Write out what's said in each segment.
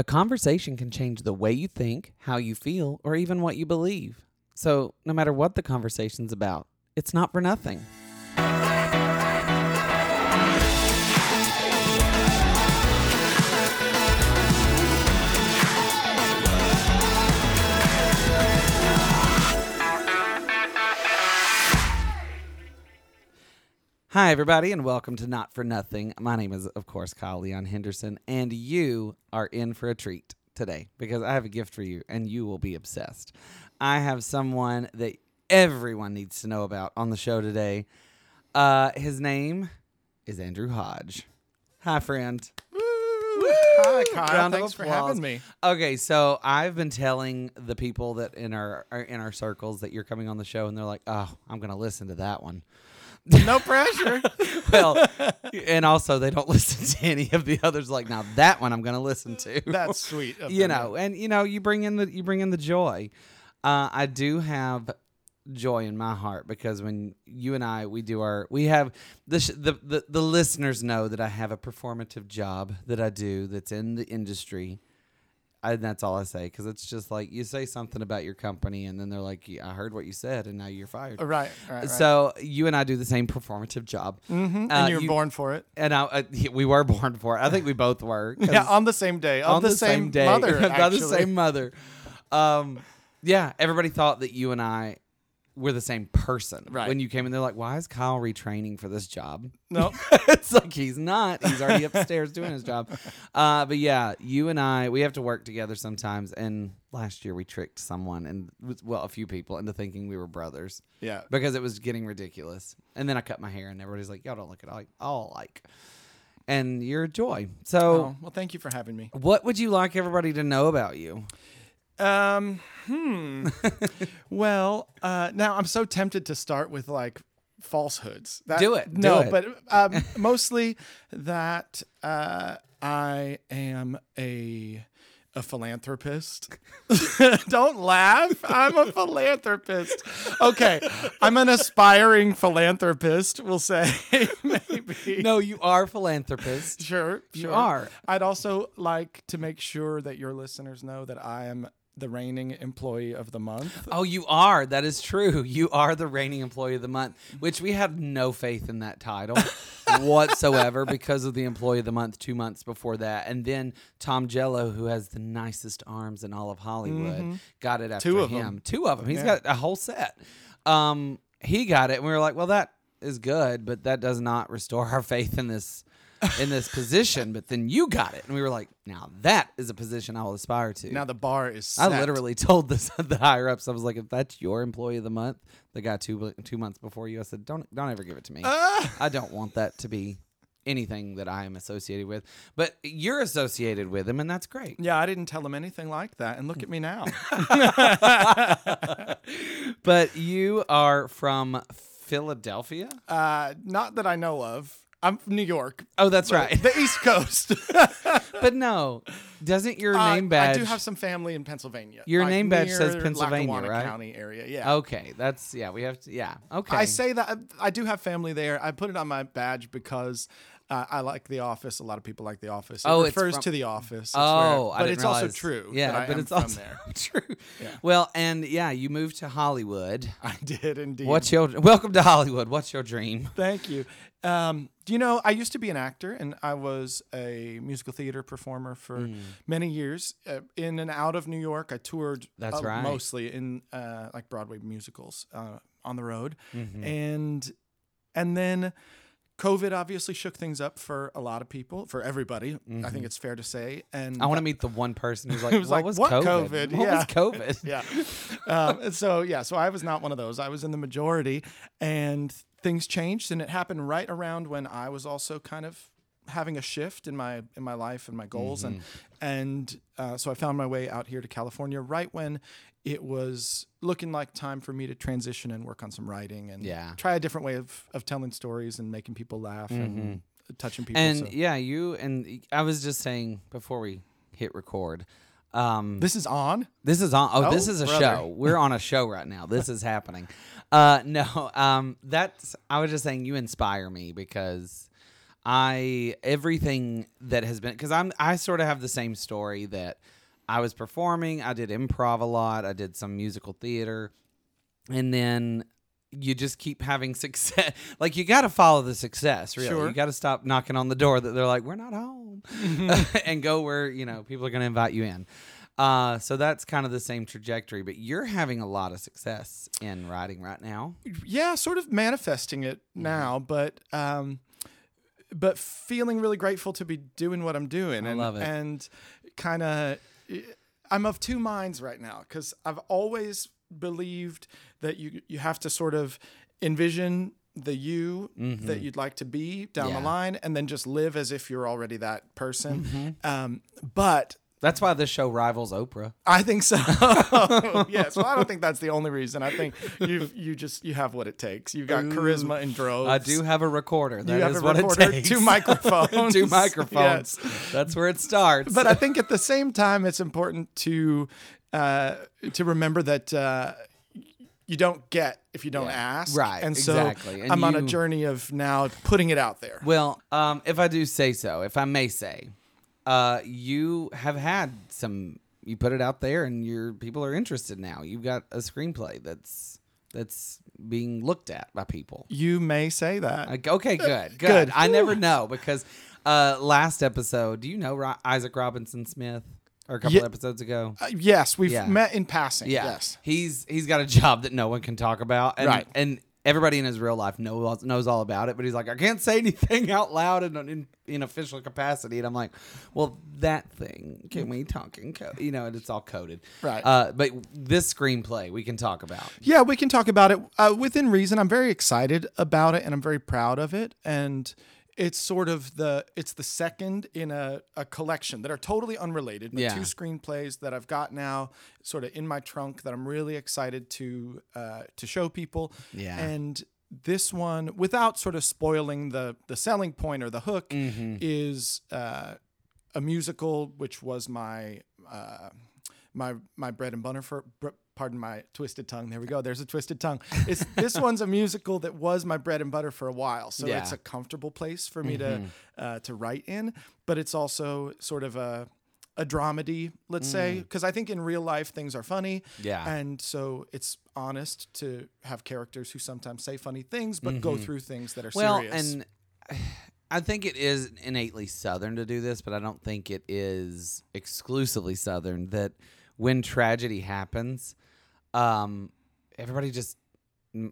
A conversation can change the way you think, how you feel, or even what you believe. So, no matter what the conversation's about, it's not for nothing. Hi, everybody, and welcome to Not for Nothing. My name is, of course, Kyle Leon Henderson, and you are in for a treat today because I have a gift for you, and you will be obsessed. I have someone that everyone needs to know about on the show today. Uh, his name is Andrew Hodge. Hi, friend. Hi, Kyle. Round Thanks for having me. Okay, so I've been telling the people that in our, our in our circles that you're coming on the show, and they're like, "Oh, I'm gonna listen to that one." No pressure. well, and also they don't listen to any of the others. Like now, that one I'm going to listen to. That's sweet. of you know, and you know, you bring in the you bring in the joy. Uh, I do have joy in my heart because when you and I we do our we have the sh- the, the the listeners know that I have a performative job that I do that's in the industry. I, that's all I say because it's just like you say something about your company and then they're like, yeah, "I heard what you said and now you're fired." Right, right, right. So you and I do the same performative job. Mhm, uh, and you're you- born for it. And I, uh, we were born for it. I think we both were. Yeah, on the same day. On the, same, day, mother. by the same mother. Um, yeah, everybody thought that you and I were the same person. Right. When you came in, they're like, "Why is Kyle retraining for this job?" No. it's like he's not. He's already upstairs doing his job. Uh, but yeah, you and I, we have to work together sometimes. And last year we tricked someone and well, a few people into thinking we were brothers Yeah. because it was getting ridiculous. And then I cut my hair, and everybody's like, "Y'all don't look at all all alike." And you're a joy. So, Oh, well, thank you for having me. what would you like everybody to know about you? Um, hmm. well, uh, now I'm so tempted to start with like falsehoods. That, Do it, do No, it. but um, mostly that uh, I am a a philanthropist. Don't laugh. I'm a philanthropist. Okay, I'm an aspiring philanthropist. We'll say maybe. No, you are a philanthropist. Sure, You are. I'd also like to make sure that your listeners know that I am the reigning employee of the month. Oh, you are. That is true. You are the reigning employee of the month, which we have no faith in that title whatsoever because of the employee of the month two months before that. And then Tom Jello, who has the nicest arms in all of Hollywood, got it after Mm-hmm. Two of him. them. Two of them. He's Yeah. got a whole set. Um, he got it, and we were like, well, that is good, but that does not restore our faith in this. In this position, but then you got it, and we were like, "Now that is a position I will aspire to." Now the bar is I literally told this the higher ups. I was like, if that's your employee of the month, the guy two two months before you, I said, don't don't ever give it to me. Ah! I don't want that to be anything that I am associated with. But you're associated with him, and that's great. Yeah, I didn't tell him anything like that, and look at me now. But you are from Philadelphia. uh, not that I know of. I'm from New York, Oh, that's right. the East Coast. but no, doesn't your Uh, name badge? I do have some family in Pennsylvania. Your name badge says Pennsylvania, Lackawanna right? County area. Yeah. Okay, that's yeah. We have to yeah. Okay. I say that I do have family there. I put it on my badge because uh, I like The Office. A lot of people like The Office. It Oh, refers from- to The Office. It's Oh, where- but it's also true. Yeah, but it's from also there. true. Well, and yeah, you moved to Hollywood. I did indeed. What's your welcome to Hollywood? What's your dream? Thank you. Um, do you know I used to be an actor and I was a musical theater performer for Hmm. many years uh, in and out of New York. I toured That's uh, right. mostly in uh, like Broadway musicals uh, on the road, Mm-hmm. and and then COVID obviously shook things up for a lot of people, for everybody. I think it's fair to say. And Mm-hmm. I want to meet the one person who's like, was what like, was "What COVID? COVID?" What Yeah. was COVID? yeah. Um, and so yeah, so I was not one of those. I was in the majority, and things changed, and it happened right around when I was also kind of having a shift in my in my life and my goals, and Mm-hmm. and uh, so I found my way out here to California right when it was looking like time for me to transition and work on some writing and Yeah. try a different way of of telling stories and making people laugh and touching people. And so. yeah, you and I was just saying before we hit record. Um, this is on. This is on. Oh, this Oh, is a brother. show. We're on a show right now. This is happening. Uh, no, um, that's. I was just saying you inspire me because I everything that has been because I'm I sort of have the same story that I was performing. I did improv a lot. I did some musical theater, and then you just keep having success. Like you got to follow the success. Really, Sure. you got to stop knocking on the door that they're like we're not home, and go where you know people are going to invite you in. Uh, so that's kind of the same trajectory, but you're having a lot of success in writing right now. yeah, sort of manifesting it Mm-hmm. now, but um, but feeling really grateful to be doing what I'm doing. I and, love it. And kind of, I'm of two minds right now because I've always believed that you you have to sort of envision the you that you'd like to be down Mm-hmm. Yeah. the line, and then just live as if you're already that person. Mm-hmm. Um, but That's why this show rivals Oprah. I think so. yes. Well, I don't think that's the only reason. I think you you just you have what it takes. You've got charisma in droves. I do have a recorder. That You have is a what recorder, it takes. two microphones, two microphones. Yes. That's where it starts. But I think at the same time, it's important to uh, to remember that. Uh, you don't get if you don't ask, Right, And so exactly. And I'm on a journey of now putting it out there. well, um, if I do say so, if I may say, uh, you have had some. You put it out there, and your people are interested now. You've got a screenplay that's that's being looked at by people. You may say that. Like, okay, good, good. Good. I never know because uh, last episode, do you know Ro- Isaac Robinson Smith? Or a couple Yeah. episodes ago. Uh, yes, we've Yeah. met in passing. Yeah. Yes. He's he's got a job that no one can talk about. And, Right. And everybody in his real life knows knows all about it, but he's like, I can't say anything out loud in in, in official capacity. And I'm like, well, that thing, can we talk in code? You know, and it's all coded. Right. Uh, but this screenplay we can talk about. Yeah, we can talk about it uh, within reason. I'm very excited about it, and I'm very proud of it. And it's sort of the it's the second in a, a collection that are totally unrelated, but Yeah. two screenplays that I've got now, sort of in my trunk that I'm really excited to uh, to show people. Yeah. And this one, without sort of spoiling the the selling point or the hook, Mm-hmm. is uh, a musical, which was my uh, my my bread and butter for. Pardon my twisted tongue. There we go. There's a twisted tongue. It's this one's a musical that was my bread and butter for a while, so Yeah. it's a comfortable place for me to mm-hmm. uh, to write in. But it's also sort of a a dramedy, let's say, mm. because I think in real life things are funny. Yeah. and so it's honest to have characters who sometimes say funny things, but go mm-hmm. through things that are Well, serious. and I think it is innately Southern to do this, but I don't think it is exclusively Southern. That when tragedy happens, um, everybody just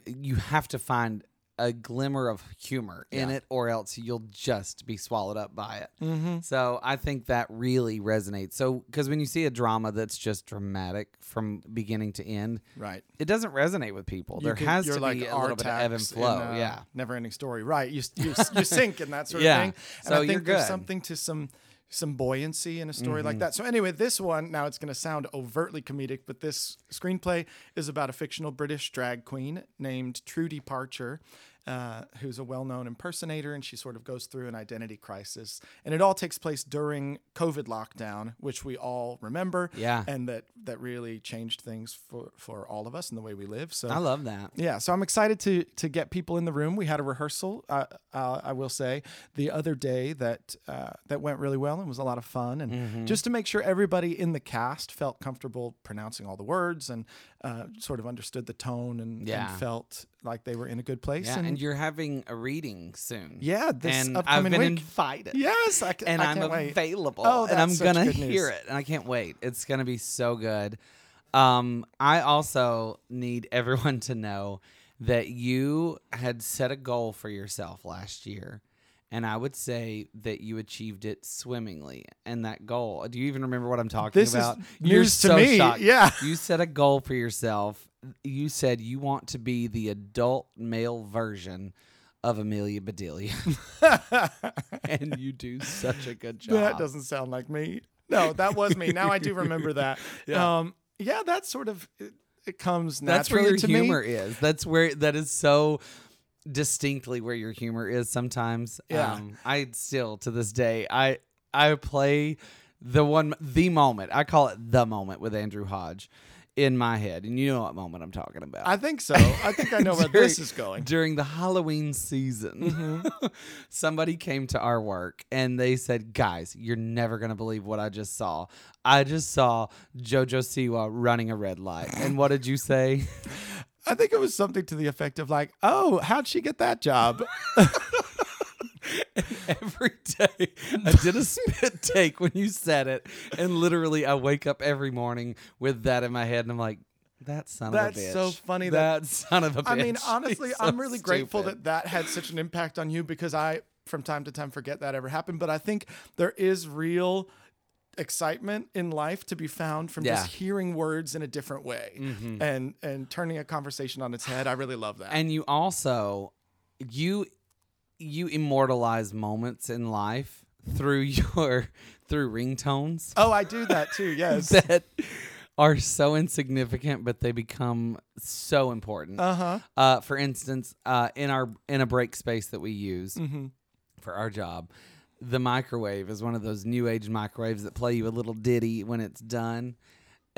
you have to find a glimmer of humor in it, or else you'll just be swallowed up by it. Mhm. So I think that really resonates. So because when you see a drama that's just dramatic from beginning to end, right. it doesn't resonate with people. there You could- has to like be a little bit of ebb and in, flow. uh, yeah. never ending story. Right. You you, you sink in that sort Yeah. of thing. And So I think you're there's something to some some buoyancy in a story Mm-hmm. like that. So anyway, this one now it's going to sound overtly comedic, but this screenplay is about a fictional British drag queen named Trudy Parcher. Uh, who's a well-known impersonator, and she sort of goes through an identity crisis, and it all takes place during COVID lockdown, which we all remember, Yeah. and that that really changed things for for all of us and the way we live. So I love that. yeah, so I'm excited to to get people in the room. We had a rehearsal, uh, uh, I will say, the other day that uh, that went really well and was a lot of fun, and Mm-hmm. just to make sure everybody in the cast felt comfortable pronouncing all the words and uh, sort of understood the tone and, Yeah. and felt like they were in a good place. Yeah, and, and you're having a reading soon. yeah, this and I've upcoming been week. invited. yes, I, ca- and I I'm wait. available. Oh, and I'm gonna hear it, and I can't wait. It's gonna be so good. Um, I also need everyone to know that you had set a goal for yourself last year, and I would say that you achieved it swimmingly. And that goal, do you even remember what I'm talking This is about? news to me. Yeah. you set a goal for yourself. You said you want to be the adult male version of Amelia Bedelia, and you do such a good job. That doesn't sound like me. No, that was me. Now I do remember that. Yeah. Um, yeah, that's sort of it, it comes That's where naturally your humor me. is. That's where that is so distinctly where your humor is sometimes. Yeah. Um, I still to this day I I play the one the moment. I call it the moment with Andrew Hodge in my head, and you know what moment I'm talking about. I think so. I think I know where During- this is going. During the Halloween season, mm-hmm. somebody came to our work and they said, Guys, you're never going to believe what I just saw. I just saw JoJo Siwa running a red light. And what did you say? I think it was something to the effect of like, "Oh, how'd she get that job?" every day I did a spit take when you said it. And literally, I wake up every morning with that in my head and I'm like, that son That's of a bitch. That's so funny that- That, son of a bitch. I mean, honestly, so I'm really grateful that that had such an impact on you because I, from time to time, forget that ever happened. But I think there is real excitement in life to be found from Yeah. just hearing words in a different way mm-hmm. and and turning a conversation on its head. I really love that. and you also you you immortalize moments in life through your through ringtones oh, I do that too. Yes. that are so insignificant but they become so important Uh huh. uh, for instance uh, in our in a break space that we use Mm-hmm. for our job the microwave is one of those new age microwaves that play you a little ditty when it's done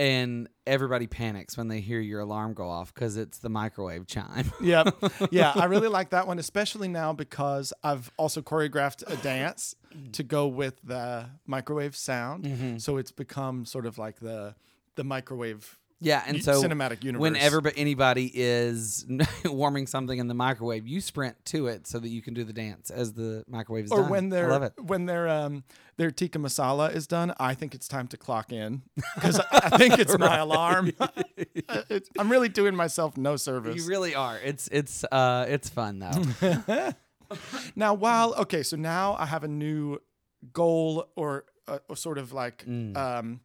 and everybody panics when they hear your alarm go off because it's the microwave chime Yep. Yeah, I really like that one, especially now because I've also choreographed a dance to go with the microwave sound. Mm-hmm. So it's become sort of like the the microwave Yeah, and so cinematic universe. whenever but anybody is warming something in the microwave, you sprint to it so that you can do the dance as the microwave is or done. when I their when their um their tikka masala is done, I think it's time to clock in because I, I think it's my alarm. It's- I'm really doing myself no service. You really are. It's it's uh it's fun though. Now, while okay, so now I have a new goal or a, a sort of like Mm. um,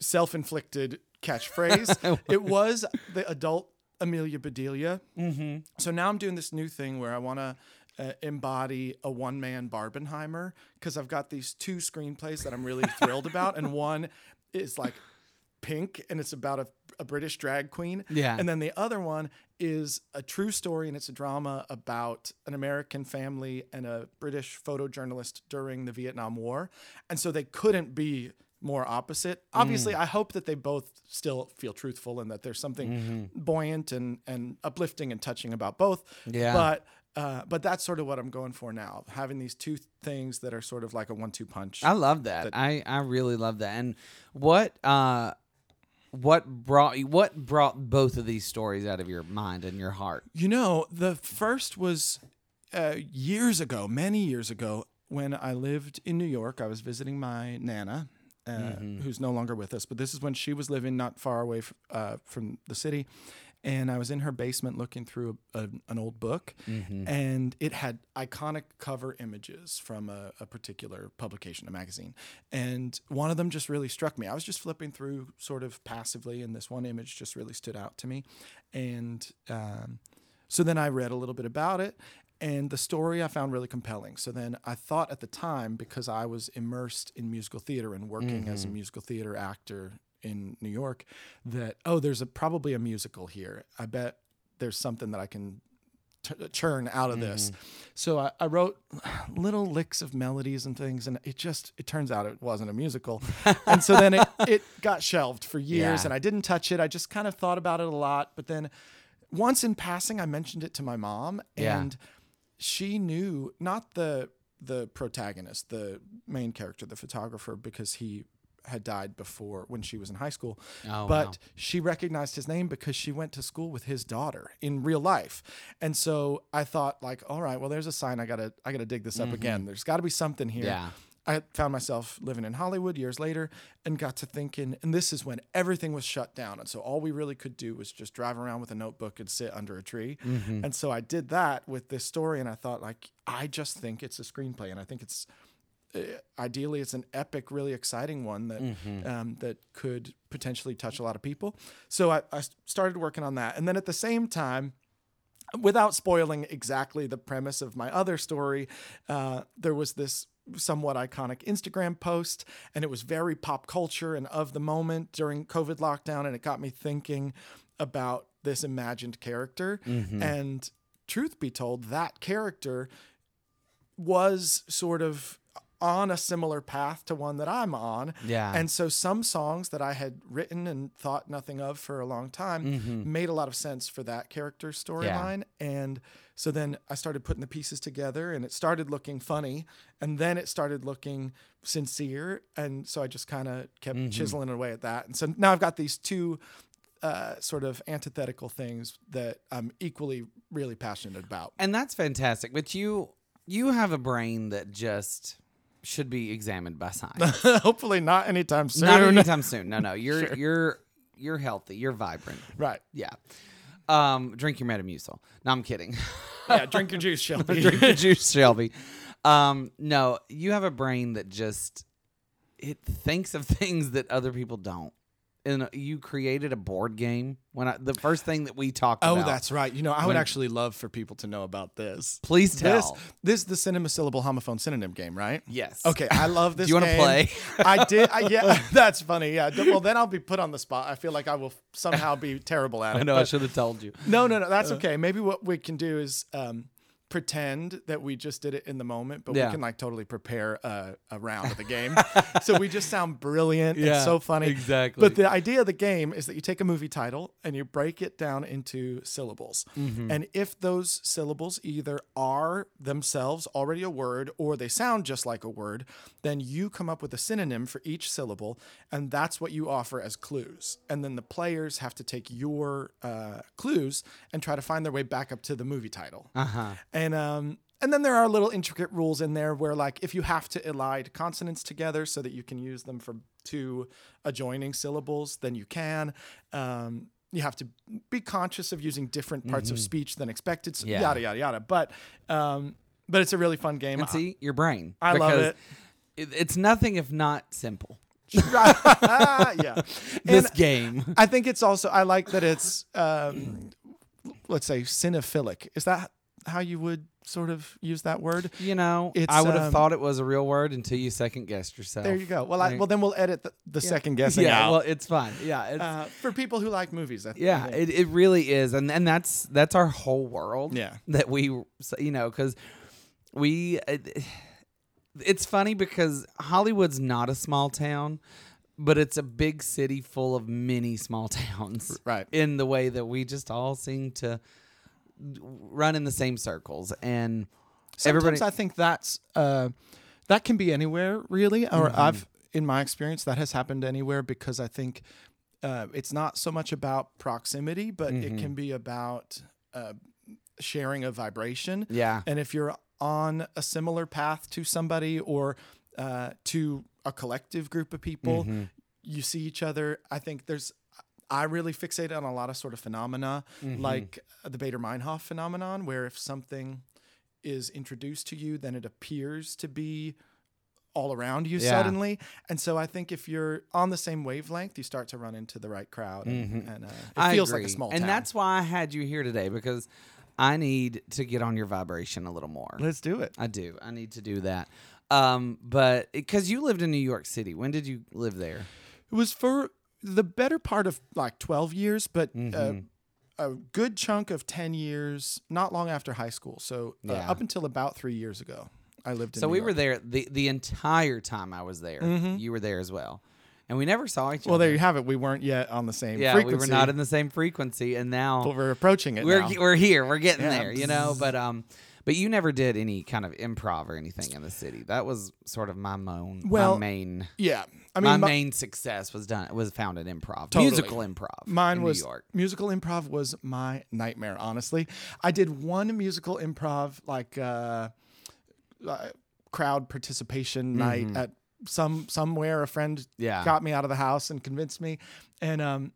self-inflicted catchphrase. it was the adult Amelia Bedelia. Mm-hmm. So now I'm doing this new thing where I want to uh, embody a one-man Barbenheimer because I've got these two screenplays that I'm really thrilled about, and one is like pink and it's about a, a British drag queen. Yeah. And then the other one is a true story and it's a drama about an American family and a British photojournalist during the Vietnam War. And so they couldn't be more opposite. Mm. Obviously, I hope that they both still feel truthful and that there's something Mm-hmm. buoyant and, and uplifting and touching about both. Yeah. But uh, but that's sort of what I'm going for now, having these two things that are sort of like a one-two punch. I love that. I I really love that. And what uh what brought what brought both of these stories out of your mind and your heart? You know, the first was uh, years ago, many years ago, when I lived in New York. I was visiting my nana, uh, who's no longer with us, but this is when she was living not far away f- uh, from the city. And I was in her basement looking through a, a, an old book, and it had iconic cover images from a, a particular publication, a magazine. And one of them just really struck me. I was just flipping through sort of passively, and this one image just really stood out to me. And um, so then I read a little bit about it, and the story I found really compelling. So then I thought at the time, because I was immersed in musical theater and working as a mm-hmm. musical theater actor in New York, that oh, there's a probably a musical here. I bet there's something that I can t- churn out of this. Mm-hmm. So I, I wrote little licks of melodies and things, and it just it turns out it wasn't a musical. and so then it it got shelved for years, Yeah. and I didn't touch it. I just kind of thought about it a lot, but then once in passing, I mentioned it to my mom, Yeah. She knew not the the protagonist, the main character, the photographer, because he had died before when she was in high school. Oh, but wow. she recognized his name because she went to school with his daughter in real life. And so I thought like, all right, well there's a sign I got to I got to dig this up again. There's got to be something here. Mm-hmm. Yeah. I found myself living in Hollywood years later and got to thinking, and this is when everything was shut down. And so all we really could do was just drive around with a notebook and sit under a tree. Mm-hmm. And so I did that with this story. And I thought, like, I just think it's a screenplay. And I think it's uh, ideally it's an epic, really exciting one that Mm-hmm. um, that could potentially touch a lot of people. So I, I started working on that. And then at the same time, without spoiling exactly the premise of my other story, uh, there was this somewhat iconic Instagram post, and it was very pop culture and of the moment during COVID lockdown, and it got me thinking about this imagined character. Mm-hmm. And truth be told, that character was sort of on a similar path to one that I'm on. Yeah. And so some songs that I had written and thought nothing of for a long time Mm-hmm. made a lot of sense for that character storyline. Yeah. And so then I started putting the pieces together and it started looking funny. And then it started looking sincere. And so I just kind of kept Mm-hmm. chiseling away at that. And so now I've got these two uh, sort of antithetical things that I'm equally really passionate about. and that's fantastic. But you you have a brain that just should be examined by science. Hopefully not anytime soon. Not anytime soon. No, no. You're you're you're healthy. You're vibrant. Right. Yeah. Um, drink your Metamucil. No, I'm kidding. Yeah. Drink your juice, Shelby. drink the juice, Shelby. Um, no, you have a brain that just it thinks of things that other people don't. And you created a board game when I, the first thing that we talked Oh, about. Oh, that's right. You know, I would actually love for people to know about this. Please This, tell. this is the cinema syllable homophone synonym game, right? Yes. Okay, I love this. Game. You wanna play? I did. I, yeah, that's funny. Yeah. Well, then I'll be put on the spot. I feel like I will somehow be terrible at it. I know I should have told you. No, no, no. That's Uh. okay. Maybe what we can do is um, pretend that we just did it in the moment, but Yeah. we can like totally prepare a, a round of the game. so we just sound brilliant. Yeah, it's so funny. exactly. But the idea of the game is that you take a movie title and you break it down into syllables. Mm-hmm. And if those syllables either are themselves already a word or they sound just like a word, then you come up with a synonym for each syllable. And that's what you offer as clues. And then the players have to take your uh, clues and try to find their way back up to the movie title. Uh-huh. And um and then there are little intricate rules in there where like if you have to elide consonants together so that you can use them for two adjoining syllables, then you can. Um you have to be conscious of using different parts of speech than expected, so Mm-hmm. Yeah. yada yada yada. But um but it's a really fun game. And see, your brain. I love it. it- It's nothing if not simple. yeah. This And game. I think it's also I like that it's um let's say cinephilic. Is that how you would sort of use that word? You know, It's, I would have um, thought it was a real word until you second guessed yourself. There you go. Well, I, well then we'll edit the, the second guessing yeah, out. well, it's fine. Yeah, it's, uh, for people who like movies. I th- yeah, it, it really is, and and that's that's our whole world. Yeah. that we, you know, because we. It, it's funny because Hollywood's not a small town, but it's a big city full of many small towns. Right. In the way that we just all seem to run in the same circles, and Sometimes everybody. I think that's uh, that can be anywhere really, or Mm-hmm. I've in my experience that has happened anywhere because I think uh, it's not so much about proximity, but Mm-hmm. it can be about uh, sharing a vibration. yeah. And if you're on a similar path to somebody or uh, to a collective group of people, Mm-hmm. you see each other. I think there's, I really fixate on a lot of sort of phenomena Mm-hmm. like the Baader Meinhof phenomenon, where if something is introduced to you, then it appears to be all around you Yeah. suddenly. And so I think if you're on the same wavelength, you start to run into the right crowd, and, and uh, it Mm-hmm. I feels agree. like a small and town. that's why I had you here today because I need to get on your vibration a little more. let's do it. I do. I need to do that. Um, but because you lived in New York City, when did you live there? It was for the better part of like 12 years, but Mm-hmm. uh, a good chunk of 10 years, not long after high school. So uh, Yeah. up until about three years ago, I lived in So New we York. were there the the entire time I was there. You were there as well, and we never saw each Well, other. Well, there you have it. We weren't yet on the same yeah, frequency. we were not in the same frequency, and now but we're approaching it we're now. we're here. We're getting Yeah. there, you know. But um, but you never did any kind of improv or anything in the city. That was sort of my moan, Well, my main. yeah. I mean, my- main success was done was found in improv, Totally. musical improv. Mine in was New York. musical improv was my nightmare. Honestly, I did one musical improv like uh, uh, crowd participation night at some somewhere. A friend Mm-hmm. Yeah. got me out of the house and convinced me, and um,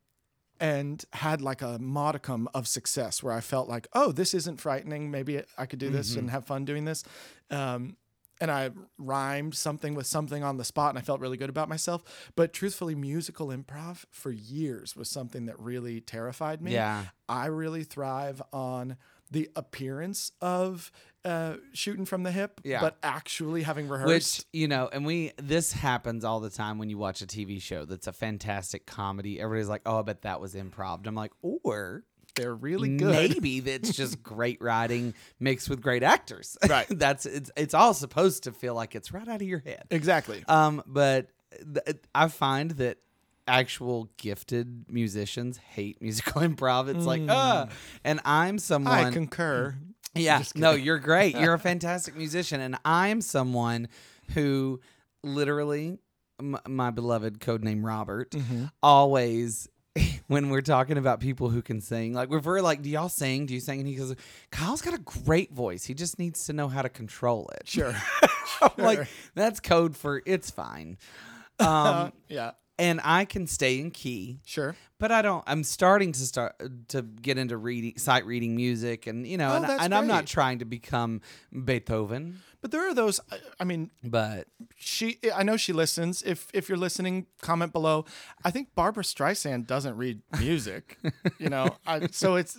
and had like a modicum of success where I felt like, oh, this isn't frightening. Maybe I could do this Mm-hmm. and have fun doing this. Um, and I rhymed something with something on the spot and I felt really good about myself. But truthfully, musical improv for years was something that really terrified me. Yeah. I really thrive on the appearance of uh, shooting from the hip, Yeah. but actually having rehearsed. Which you know, and we this happens all the time when you watch a TV show that's a fantastic comedy. Everybody's like, "Oh, I bet that was improv." I'm like, or they're really good. Maybe that's just great writing mixed with great actors. Right. that's it's it's all supposed to feel like it's right out of your head. Exactly. Um, but I find that actual gifted musicians hate musical improv. It's like, ah, and I'm someone. I concur. Yeah, no, you're great. You're a fantastic musician, and I'm someone who literally, m- my beloved codename Robert, always. When we're talking about people who can sing, like if we're like, "Do y'all sing? Do you sing?" and he goes, "Kyle's got a great voice. He just needs to know how to control it." Sure. I'm like that's code for it's fine. Um, yeah. And I can stay in key, Sure. but I don't. I'm starting to start to get into reading, sight reading music, and you know, Oh, and, and I'm not trying to become Beethoven, But there are those. I- I mean, but she. I know she listens. If if you're listening, comment below. I think Barbra Streisand doesn't read music. you know. I, so it's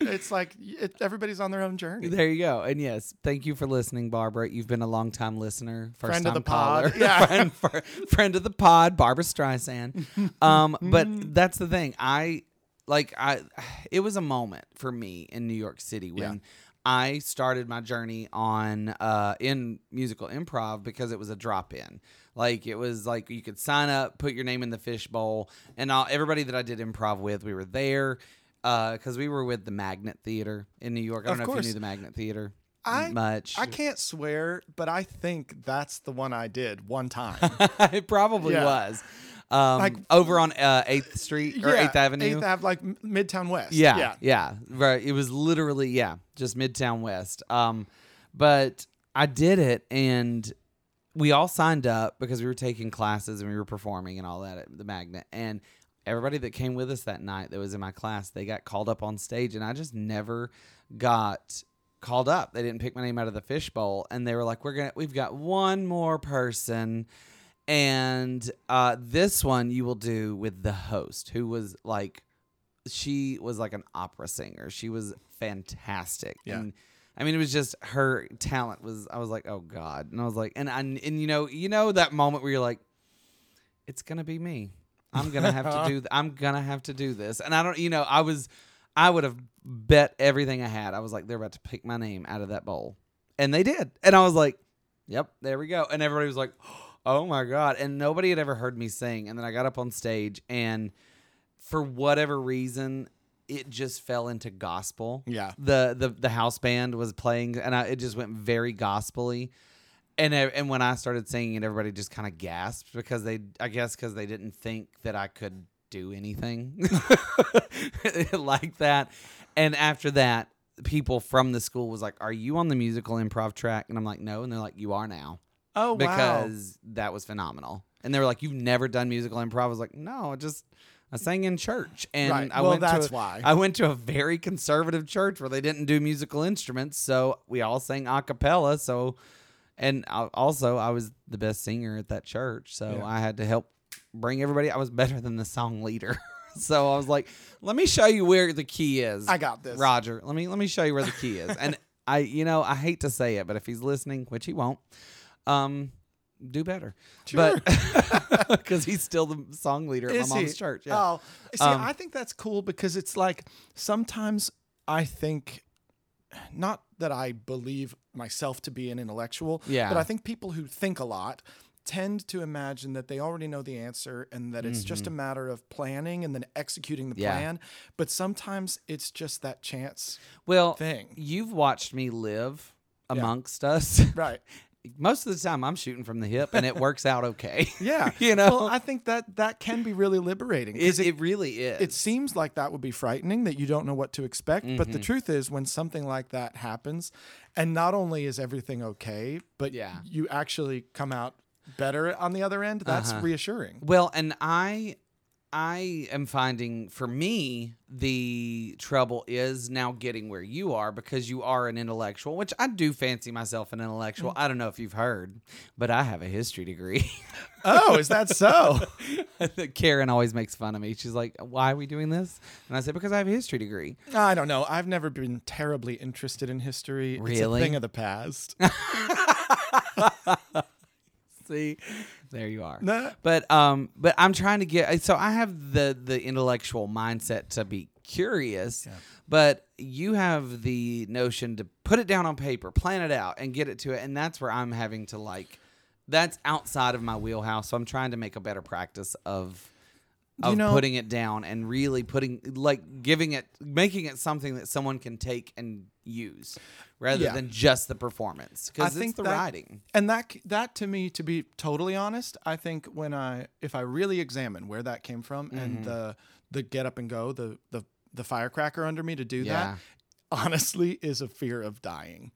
it's like it, everybody's on their own journey. there you go. And yes, thank you for listening, Barbra. You've been a long time listener, first Friend of time the pod. Yeah. friend, fr- friend of the pod, Barbra Streisand. Um, but that's the thing. I like I. It was a moment for me in New York City when. Yeah. I started my journey on uh, in musical improv because it was a drop in. Like it was like you could sign up, put your name in the fishbowl, and all, everybody that I did improv with, we were there because we were with the Magnet Theater in New York. I don't Of know if you knew the Magnet Theater I- much. I can't swear, but I think that's the one I did one time. it probably Yeah. was. Um, Like- over on uh, Eighth Street or Yeah, Eighth Avenue. Eighth Ave, like Midtown West. Yeah, Yeah. yeah, Right. It was literally yeah, just Midtown West. Um, but I did it, and we all signed up because we were taking classes and we were performing and all that at the Magnet. And everybody that came with us that night that was in my class, they got called up on stage, and I just never got called up. They didn't pick my name out of the fishbowl, and they were like, "We're gonna, we've got one more person." And uh, this one you will do with the host, who was like she was like an opera singer. She was fantastic. Yeah. And I mean, it was just her talent was. I was like, oh god, and I was like, and I, and you know, you know that moment where you're like, it's gonna be me. I'm gonna have to do. Th- I'm gonna have to do this. And I don't, you know, I was, I would have bet everything I had. I was like, they're about to pick my name out of that bowl, and they did. And I was like, yep, there we go. And everybody was like, oh my god. And nobody had ever heard me sing. And then I got up on stage and for whatever reason, it just fell into gospel. Yeah. The the the house band was playing, and I, it just went very gospely. And and when I started singing, it, everybody just kind of gasped because they, I guess, because they didn't think that I could do anything like that. And after that, people from the school was like, "Are you on the musical improv track?" And I'm like, "No," and they're like, "You are now." Oh wow. because that was phenomenal. And they were like, "You've never done musical improv?" I was like, "No, I just I sang in church." And Right. I Well, went that's to, why. I went to a very conservative church where they didn't do musical instruments, so we all sang a cappella. So, and I, also I was the best singer at that church, so Yeah. I had to help bring everybody. I was better than the song leader. So I was like, "Let me show you where the key is." I got this. Roger. Let me let me show you where the key is. And I, you know, I hate to say it, but if he's listening, which he won't, um, do better. Sure. But because he's still the song leader at Is my mom's he? church. Yeah. Oh, see, Um, I think that's cool because it's like sometimes I think, not that I believe myself to be an intellectual, Yeah. but I think people who think a lot tend to imagine that they already know the answer and that it's just a matter of planning and then executing the Mm-hmm. Yeah. plan. But sometimes it's just that chance well, thing. you've watched me live amongst us. Right. Most of the time, I'm shooting from the hip, and it works out okay. Yeah. you know, Well, I think that that can be really liberating. it, it really is. it seems like that would be frightening that you don't know what to expect but Mm-hmm. the truth is when something like that happens and not only is everything okay but Yeah. you actually come out better on the other end that's Uh-huh. reassuring Well, and I I am finding for me the trouble is now getting where you are because you are an intellectual, which I do fancy myself an intellectual. Mm. I don't know if you've heard, but I have a history degree. oh is that so Karen always makes fun of me. She's like, "Why are we doing this?" And I said, "Because I have a history degree." i don't know i've never been terribly interested in history it's a Really? thing of the past See, there you are. No. But um, but I'm trying to get. So I have the the intellectual mindset to be curious, but you have the notion to put it down on paper, plan it out, and get it to it, and that's where I'm having to like. That's outside of my wheelhouse, so I'm trying to make a better practice of You of know- putting it down and really putting like giving it making it something that someone can take and use rather Yeah. than just the performance because it's think the that- writing And that that to me, to be totally honest, I think when I if I really examine where that came from Mm-hmm. and the the get up and go, the the the firecracker under me to do Yeah. that, honestly, is a fear of dying.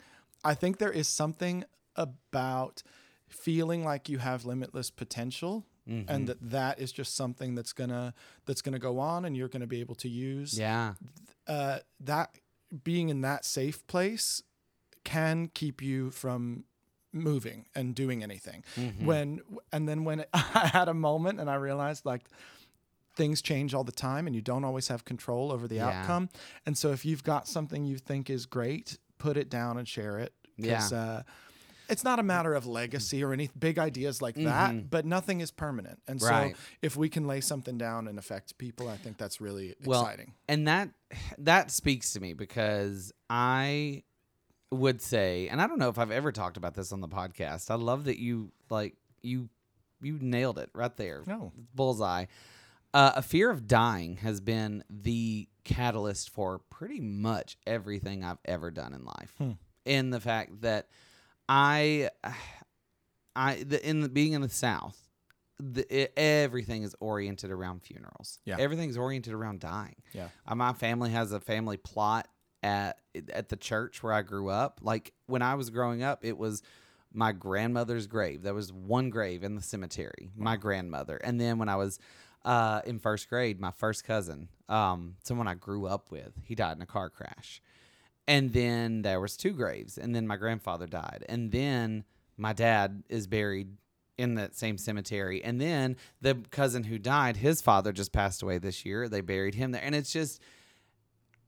I think there is something about feeling like you have limitless potential. Mm-hmm. And that that is just something that's gonna that's gonna go on, and you're gonna be able to use yeah uh, that being in that safe place can keep you from moving and doing anything. Mm-hmm. When and then when I had a moment and I realized like things change all the time and you don't always have control over the Yeah. outcome. And so if you've got something you think is great, put it down and share it. 'Cause, uh, it's not a matter of legacy or any big ideas like that, but nothing is permanent. And Mm-hmm. Right. so if we can lay something down and affect people, I think that's really well, exciting. and that that speaks to me because I would say, and I don't know if I've ever talked about this on the podcast. I love that you like you you nailed it right there. No. bullseye. Uh, a fear of dying has been the catalyst for pretty much everything I've ever done in life. Hmm. In the fact that I, I the, in the, being in the South, the, it, everything is oriented around funerals. Yeah. everything's oriented around dying. Yeah. Uh, my family has a family plot at at the church where I grew up. Like when I was growing up, it was my grandmother's grave. There was one grave in the cemetery, my grandmother. And then when I was uh, in first grade, my first cousin, um, someone I grew up with, he died in a car crash. And then there was two graves, and then my grandfather died, and then my dad is buried in that same cemetery, and then the cousin who died, his father just passed away this year. They buried him there, and it's just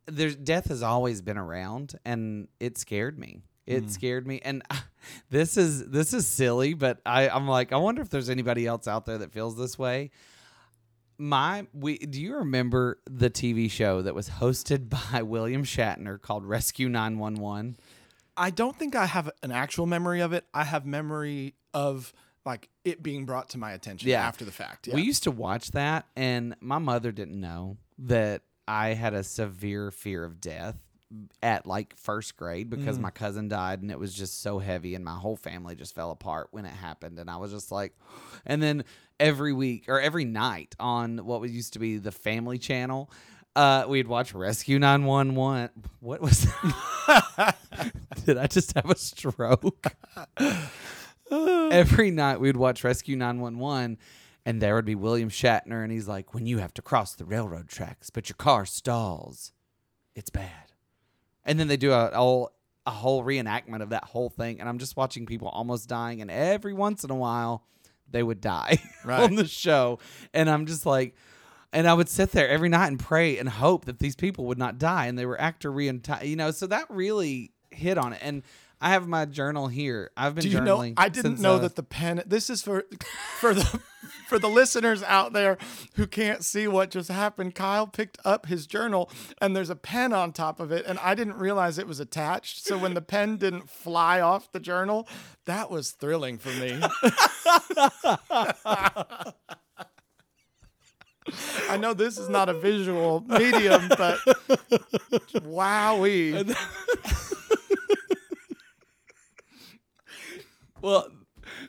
there's death has always been around, and it scared me. It mm. scared me, and this is this is silly, but I I'm like I wonder if there's anybody else out there that feels this way my we do you remember the TV show that was hosted by William Shatner called Rescue 911? I don't think I have an actual memory of it. I have memory of like it being brought to my attention Yeah. after the fact. Yeah. We used to watch that and my mother didn't know that I had a severe fear of death at like first grade because my cousin died and it was just so heavy and my whole family just fell apart when it happened and I was just like and then every week or every night on what was used to be the family channel uh, we'd watch Rescue 911. What was that? Did I just have a stroke? Every night we'd watch Rescue 911 and there would be William Shatner and he's like, "When you have to cross the railroad tracks but your car stalls, it's bad." And then they do a whole a whole reenactment of that whole thing. And I'm just watching people almost dying. And every once in a while they would die Right. on the show. And I'm just like and I would sit there every night and pray and hope that these people would not die. And they were actor reenti you know so that really hit on it. And I have my journal here I've been Do you know? journaling I didn't know uh, that the pen. This is for for the for the listeners out there who can't see what just happened. Kyle picked up his journal and there's a pen on top of it, and I didn't realize it was attached. So when the pen didn't fly off the journal, that was thrilling for me. I know this is not a visual medium, but wowee. Well,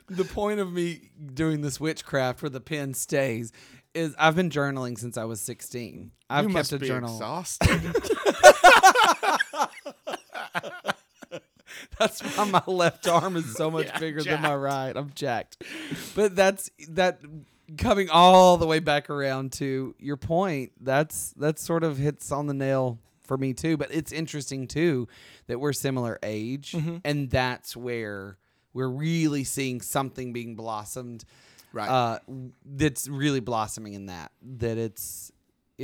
the point of me doing this witchcraft where the pen stays is I've been journaling since I was 16. I've you kept must a be journal. exhausted. That's why my left arm is so much Yeah, bigger than my right. I'm jacked. But that's that coming all the way back around to your point. That's that sort of hits on the nail for me too. But it's interesting too that we're similar age, Mm-hmm. and that's where we're really seeing something being blossomed. Right. Uh, that's really blossoming in that that it's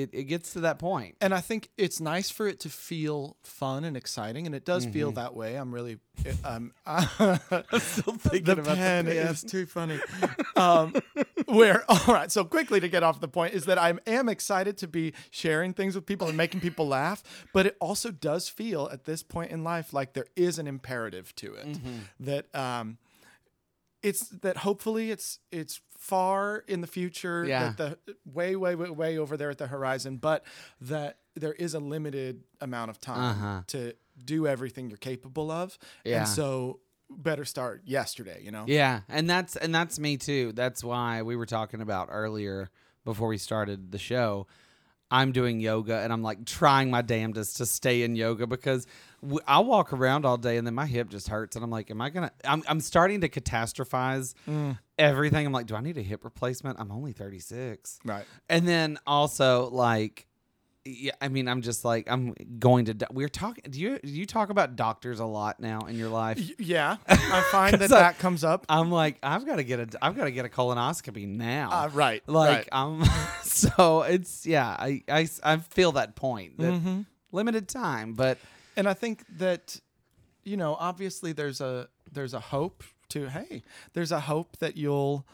it, it gets to that point. and I think it's nice for it to feel fun and exciting, and it does Mm-hmm. feel that way. I'm really, um, I'm Still thinking the about the pen pen. is too funny. um, where all right, so quickly to get off the point is that I am excited to be sharing things with people and making people laugh, but it also does feel at this point in life like there is an imperative to it Mm-hmm. that um, it's that hopefully it's it's far in the future Yeah. that the way way way way over there at the horizon but that there is a limited amount of time Uh-huh. to do everything you're capable of Yeah. and so better start yesterday you know Yeah, and that's and that's me too. That's why we were talking about earlier before we started the show. I'm doing yoga and I'm like trying my damnedest to stay in yoga because w- I'll walk around all day and then my hip just hurts and I'm like, am I gonna? I'm I'm starting to catastrophize mm. everything. I'm like, do I need a hip replacement? I'm only 36, right and then also like. Yeah, I mean, I'm just like I'm going to. do- We're talking. Do you do you talk about doctors a lot now in your life? Y- yeah i find that I- that comes up I'm like, I've got to get a, I've got to get a colonoscopy now. uh, right like, right. I'm, so it's yeah, I I, I feel that point that Mm-hmm. limited time, but and I think that you know obviously there's a there's a hope to hey there's a hope that you'll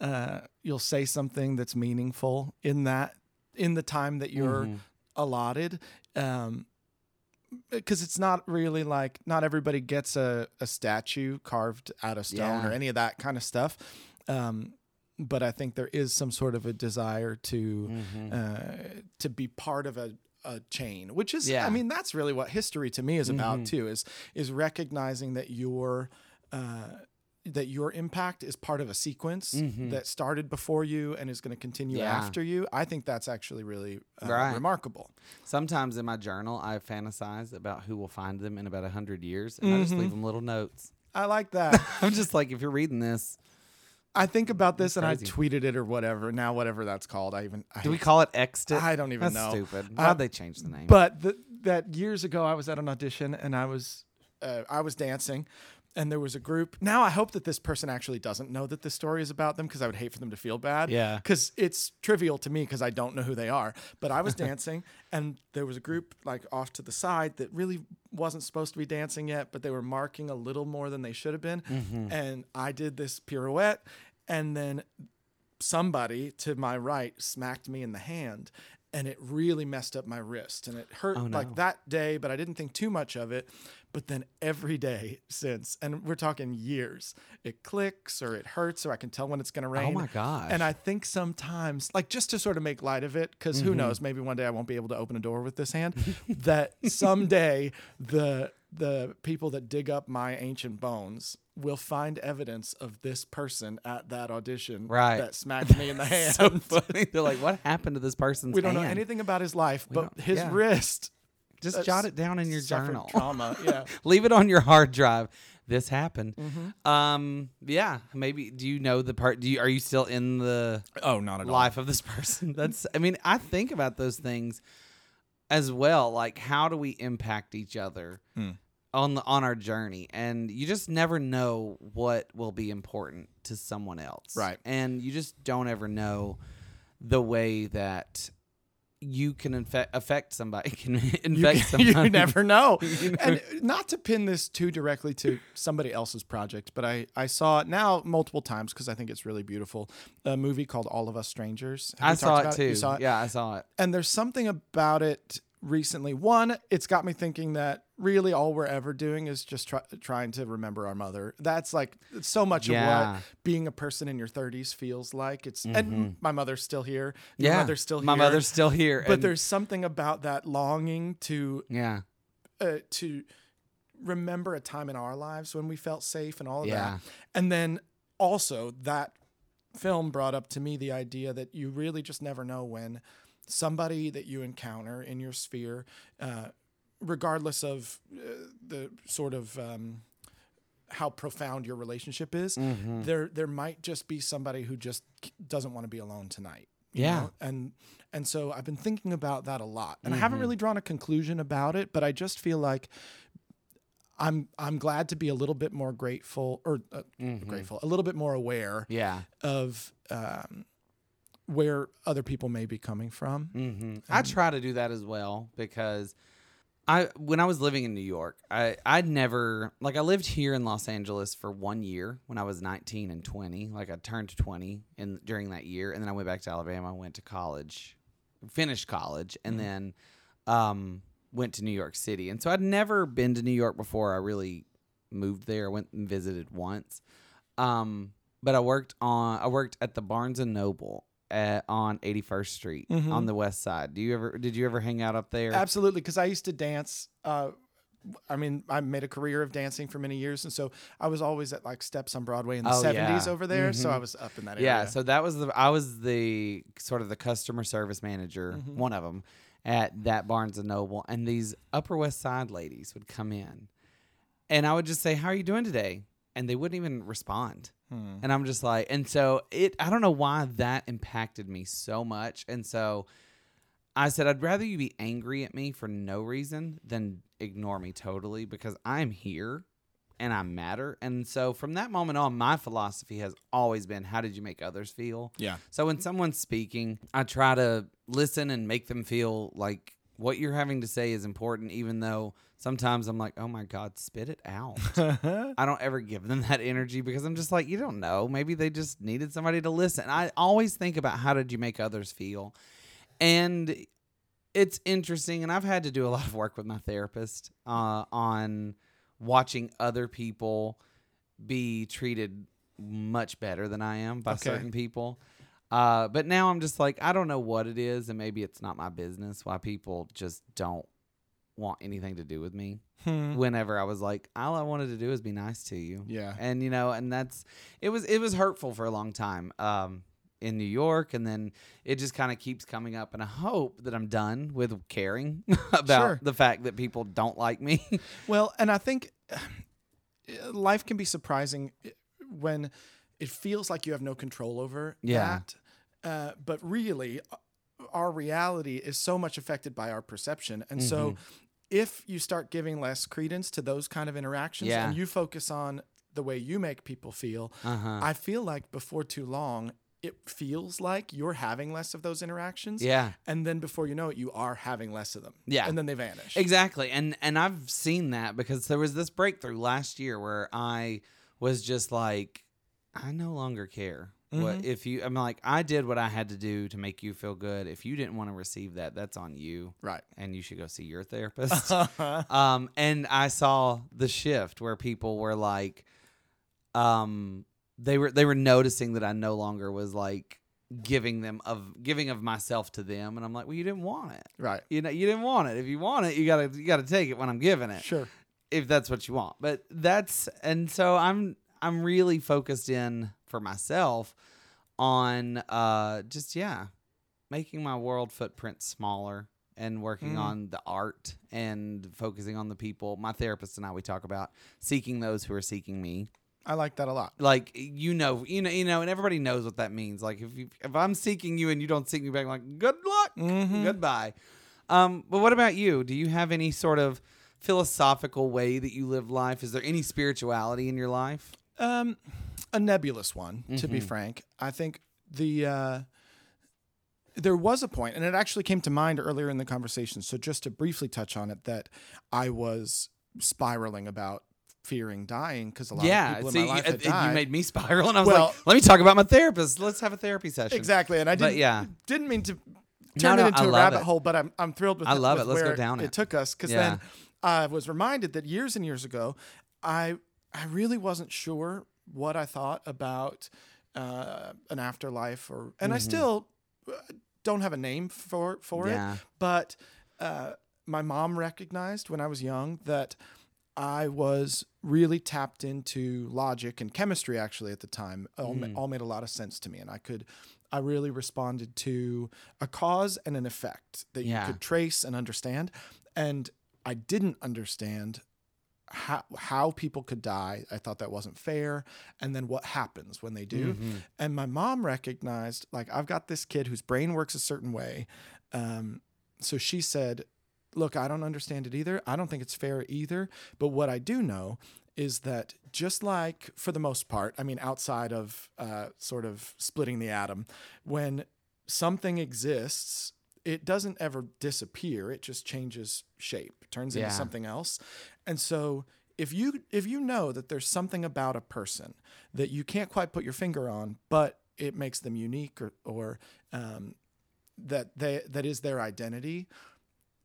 uh, you'll say something that's meaningful in that in the time that you're Mm-hmm. Allotted um because it's not really like not everybody gets a, a statue carved out of stone Yeah. or any of that kind of stuff um but I think there is some sort of a desire to Mm-hmm. uh, to be part of a, a chain, which is, Yeah. I mean, that's really what history to me is about Mm-hmm. too. Is is recognizing that your uh, that your impact is part of a sequence that started before you and is going to continue Mm-hmm. Yeah. after you. I think that's actually really uh, Right. remarkable. sometimes in my journal I fantasize about who will find them in about a hundred years, and I just Mm-hmm. leave them little notes. I like that. I'm just like, if you're reading this, I think about this and I tweeted it or whatever. Now, whatever that's called, I even I do we call it Exit? I don't even That's know. Stupid. Uh, Why'd they change the name? But th- that years ago, I was at an audition and I was uh, I was dancing, and there was a group. Now I hope that this person actually doesn't know that this story is about them because I would hate for them to feel bad. Yeah. because it's trivial to me because I don't know who they are. But I was dancing, and there was a group like off to the side that really wasn't supposed to be dancing yet, but they were marking a little more than they should have been. Mm-hmm. And I did this pirouette, and then somebody to my right smacked me in the hand and it really messed up my wrist and it hurt Oh, no. like that day but i didn't think too much of it but then every day since and we're talking years it clicks or it hurts or i can tell when it's going to rain Oh my gosh. and i think sometimes like just to sort of make light of it because Mm-hmm. who knows maybe one day i won't be able to open a door with this hand that someday the the people that dig up my ancient bones will find evidence of this person at that audition Right. that smacked me in the hand. so funny. They're like, what happened to this person's we don't know anything about his life, but his yeah. wrist Just uh, jot it down in your journal. trauma. Yeah. Leave it on your hard drive. This happened. Mm-hmm. Um, yeah, maybe. Do you know the part? Do you are you still in the Oh, not at life of this person? That's. I mean, I think about those things as well. Like, how do we impact each other Hmm. on the on our journey? And you just never know what will be important to someone else, Right. And you just don't ever know the way that you can infect affect somebody can You, infect somebody. you never know. You And not to pin this too directly to somebody else's project, but I, I saw it now multiple times because I think it's really beautiful. A movie called All of Us Strangers. Have I saw it too. You saw it? Yeah, I saw it. and there's something about it recently. One, it's got me thinking that really all we're ever doing is just try, trying to remember our mother. That's like so much of Yeah. Mm-hmm. what being a person in your 30s feels like. It's and my mother's still here. Yeah, mother's still here. My here. mother's still here. But and- there's something about that longing to yeah, uh, to remember a time in our lives when we felt safe and all of Yeah. that. And then also that film brought up to me the idea that you really just never know when somebody that you encounter in your sphere, uh, regardless of uh, the sort of um, how profound your relationship is, Mm-hmm. there there might just be somebody who just doesn't want to be alone tonight. you Yeah. know? and and so I've been thinking about that a lot, and I Mm-hmm. haven't really drawn a conclusion about it, but I just feel like I'm I'm glad to be a little bit more grateful or uh, Mm-hmm. grateful, a little bit more aware yeah, of um, where other people may be coming from. hmm I try to do that as well because I when I was living in New York, I I'd never like I lived here in Los Angeles for one year when I was 19 and 20. Like I turned 20 in during that year, and then I went back to Alabama, went to college, finished college, and then um, went to New York City. And so I'd never been to New York before. I really moved there. I went and visited once. Um, but I worked on I worked at the Barnes and Noble at, on 81st Street on the west side. Do you ever did you ever hang out up there? Absolutely, because I used to dance. Uh, I mean, I made a career of dancing for many years, and so I was always at like Steps on Broadway in the Oh, '70s yeah. over there. So Mhm. I was up in that area. Yeah, so that was the I was the sort of the customer service manager, Mm-hmm. one of them at that Barnes and Noble, and these Upper West Side ladies would come in, and I would just say, "How are you doing today?" and they wouldn't even respond. Hmm. And I'm just like, and so it, I don't know why that impacted me so much. And so I said, I'd rather you be angry at me for no reason than ignore me totally because I'm here and I matter. And so from that moment on, my philosophy has always been, how did you make others feel? Yeah. So when someone's speaking, I try to listen and make them feel like what you're having to say is important, even though sometimes I'm like, oh my God, spit it out. I don't ever give them that energy because I'm just like, you don't know. Maybe they just needed somebody to listen. I always think about how did you make others feel? And it's interesting. And I've had to do a lot of work with my therapist uh, on watching other people be treated much better than I am by Okay. certain people. Uh, but now I'm just like, I don't know what it is, and maybe it's not my business why people just don't want anything to do with me. Hmm. Whenever I was like, all I wanted to do is be nice to you. Yeah. And you know, and that's it was it was hurtful for a long time. Um in New York, and then it just kind of keeps coming up. And I hope that I'm done with caring about Sure. the fact that people don't like me. Well, and I think life can be surprising uh, when it feels like you have no control over Yeah. that. Uh, but really, uh, our reality is so much affected by our perception. And so, Mm-hmm. if you start giving less credence to those kind of interactions Yeah. and you focus on the way you make people feel, Uh-huh. I feel like before too long, it feels like you're having less of those interactions. yeah. And then before you know it, you are having less of them. Yeah. And then they vanish. Exactly. And and I've seen that because there was this breakthrough last year where I was just like I no longer care. What if you I'm like I did what I had to do to make you feel good. If you didn't want to receive that, that's on you. Right. And you should go see your therapist. um and I saw the shift where people were like um they were they were noticing that I no longer was like giving them of giving of myself to them and I'm like, "Well, you didn't want it." Right. you know you didn't want it if you want it you gotta you gotta take it when i'm giving it Sure. if that's what you want but that's and so i'm i'm really focused in for myself on uh just yeah making my world footprint smaller and working Mm. on the art and focusing on the people. My therapist and i we talk about seeking those who are seeking me. I like that a lot. like you know you know you know and everybody knows what that means. Like if you if i'm seeking you and you don't seek me back I'm like good luck. Mhm. goodbye. Um but what about you? Do you have any sort of philosophical way that you live life? Is there any spirituality in your life? Um, a nebulous one, to Mm-hmm. be frank. I think the uh, there was a point, and it actually came to mind earlier in the conversation. So just to briefly touch on it, that I was spiraling about fearing dying because a lot of yeah people in my life you, had you died. made me spiral and i was Well- like let me talk about my therapist let's have a therapy session exactly, and I didn't yeah. didn't mean to turn no, it into I a rabbit it. hole, but I'm I'm thrilled with I it- love with it. Let's go down it it. took us because Yeah. then I was reminded that years and years ago, I I really wasn't sure what I thought about uh, an afterlife, or and I still uh, don't have a name for for Mm-hmm. Yeah. it. But uh, my mom recognized when I was young that I was really tapped into logic and chemistry. Actually, at the time, all, ma- all made a lot of sense to me, and I could. I really responded to a cause and an effect that Yeah. you could trace and understand. And I didn't understand how how people could die. I thought that wasn't fair. And then what happens when they do? Mm-hmm. And my mom recognized, like, I've got this kid whose brain works a certain way. Um, so she said, Look, I don't understand it either. I don't think it's fair either. But what I do know is that just like for the most part, I mean, outside of uh, sort of splitting the atom, when something exists, it doesn't ever disappear. It just changes shape, turns into something else. And so if you if you know that there's something about a person that you can't quite put your finger on, but it makes them unique or or um, that they that is their identity,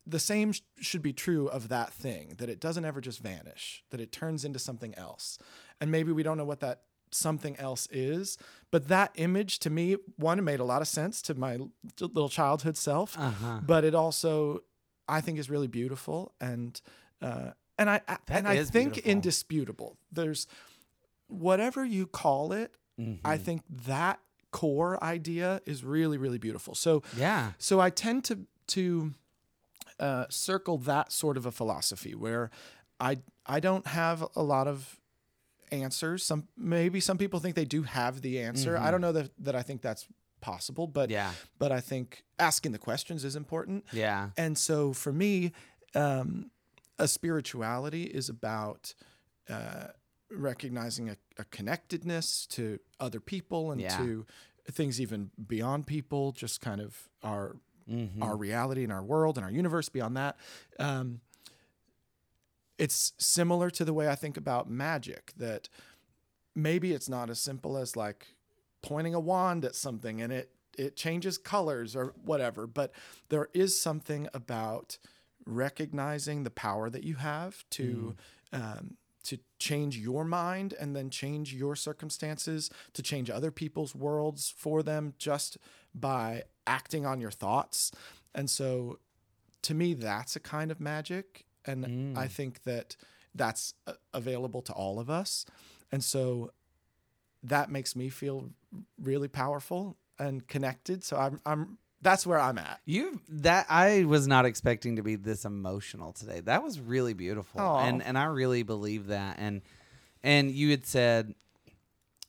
the same sh- should be true of that thing that it doesn't ever just vanish that it turns into something else and maybe we don't know what that something else is but that image to me one it made a lot of sense to my little childhood self Uh-huh. but it also i think is really beautiful and uh and i, I and i think beautiful. indisputable there's whatever you call it Mm-hmm. i think that core idea is really really beautiful so Yeah. so I tend to to uh, circle that sort of a philosophy where I I don't have a lot of answers. Some maybe some people think they do have the answer. I don't know that that I think that's possible, but Mm-hmm. Yeah. but I think asking the questions is important. Yeah. And so for me, um, a spirituality is about uh, recognizing a, a connectedness to other people and Yeah. to things even beyond people, just kind of our Mm-hmm. our reality and our world and our universe beyond that. Um, it's similar to the way I think about magic that maybe it's not as simple as like pointing a wand at something and it it changes colors or whatever, but there is something about recognizing the power that you have to um, to change your mind and then change your circumstances to change other people's worlds for them just by acting on your thoughts. And so to me that's a kind of magic and i think that that's uh, available to all of us and so that makes me feel really powerful and connected so i'm i'm that's where i'm at You that I was not expecting to be this emotional today. That was really beautiful, Aw. and and I really believe that. And and you had said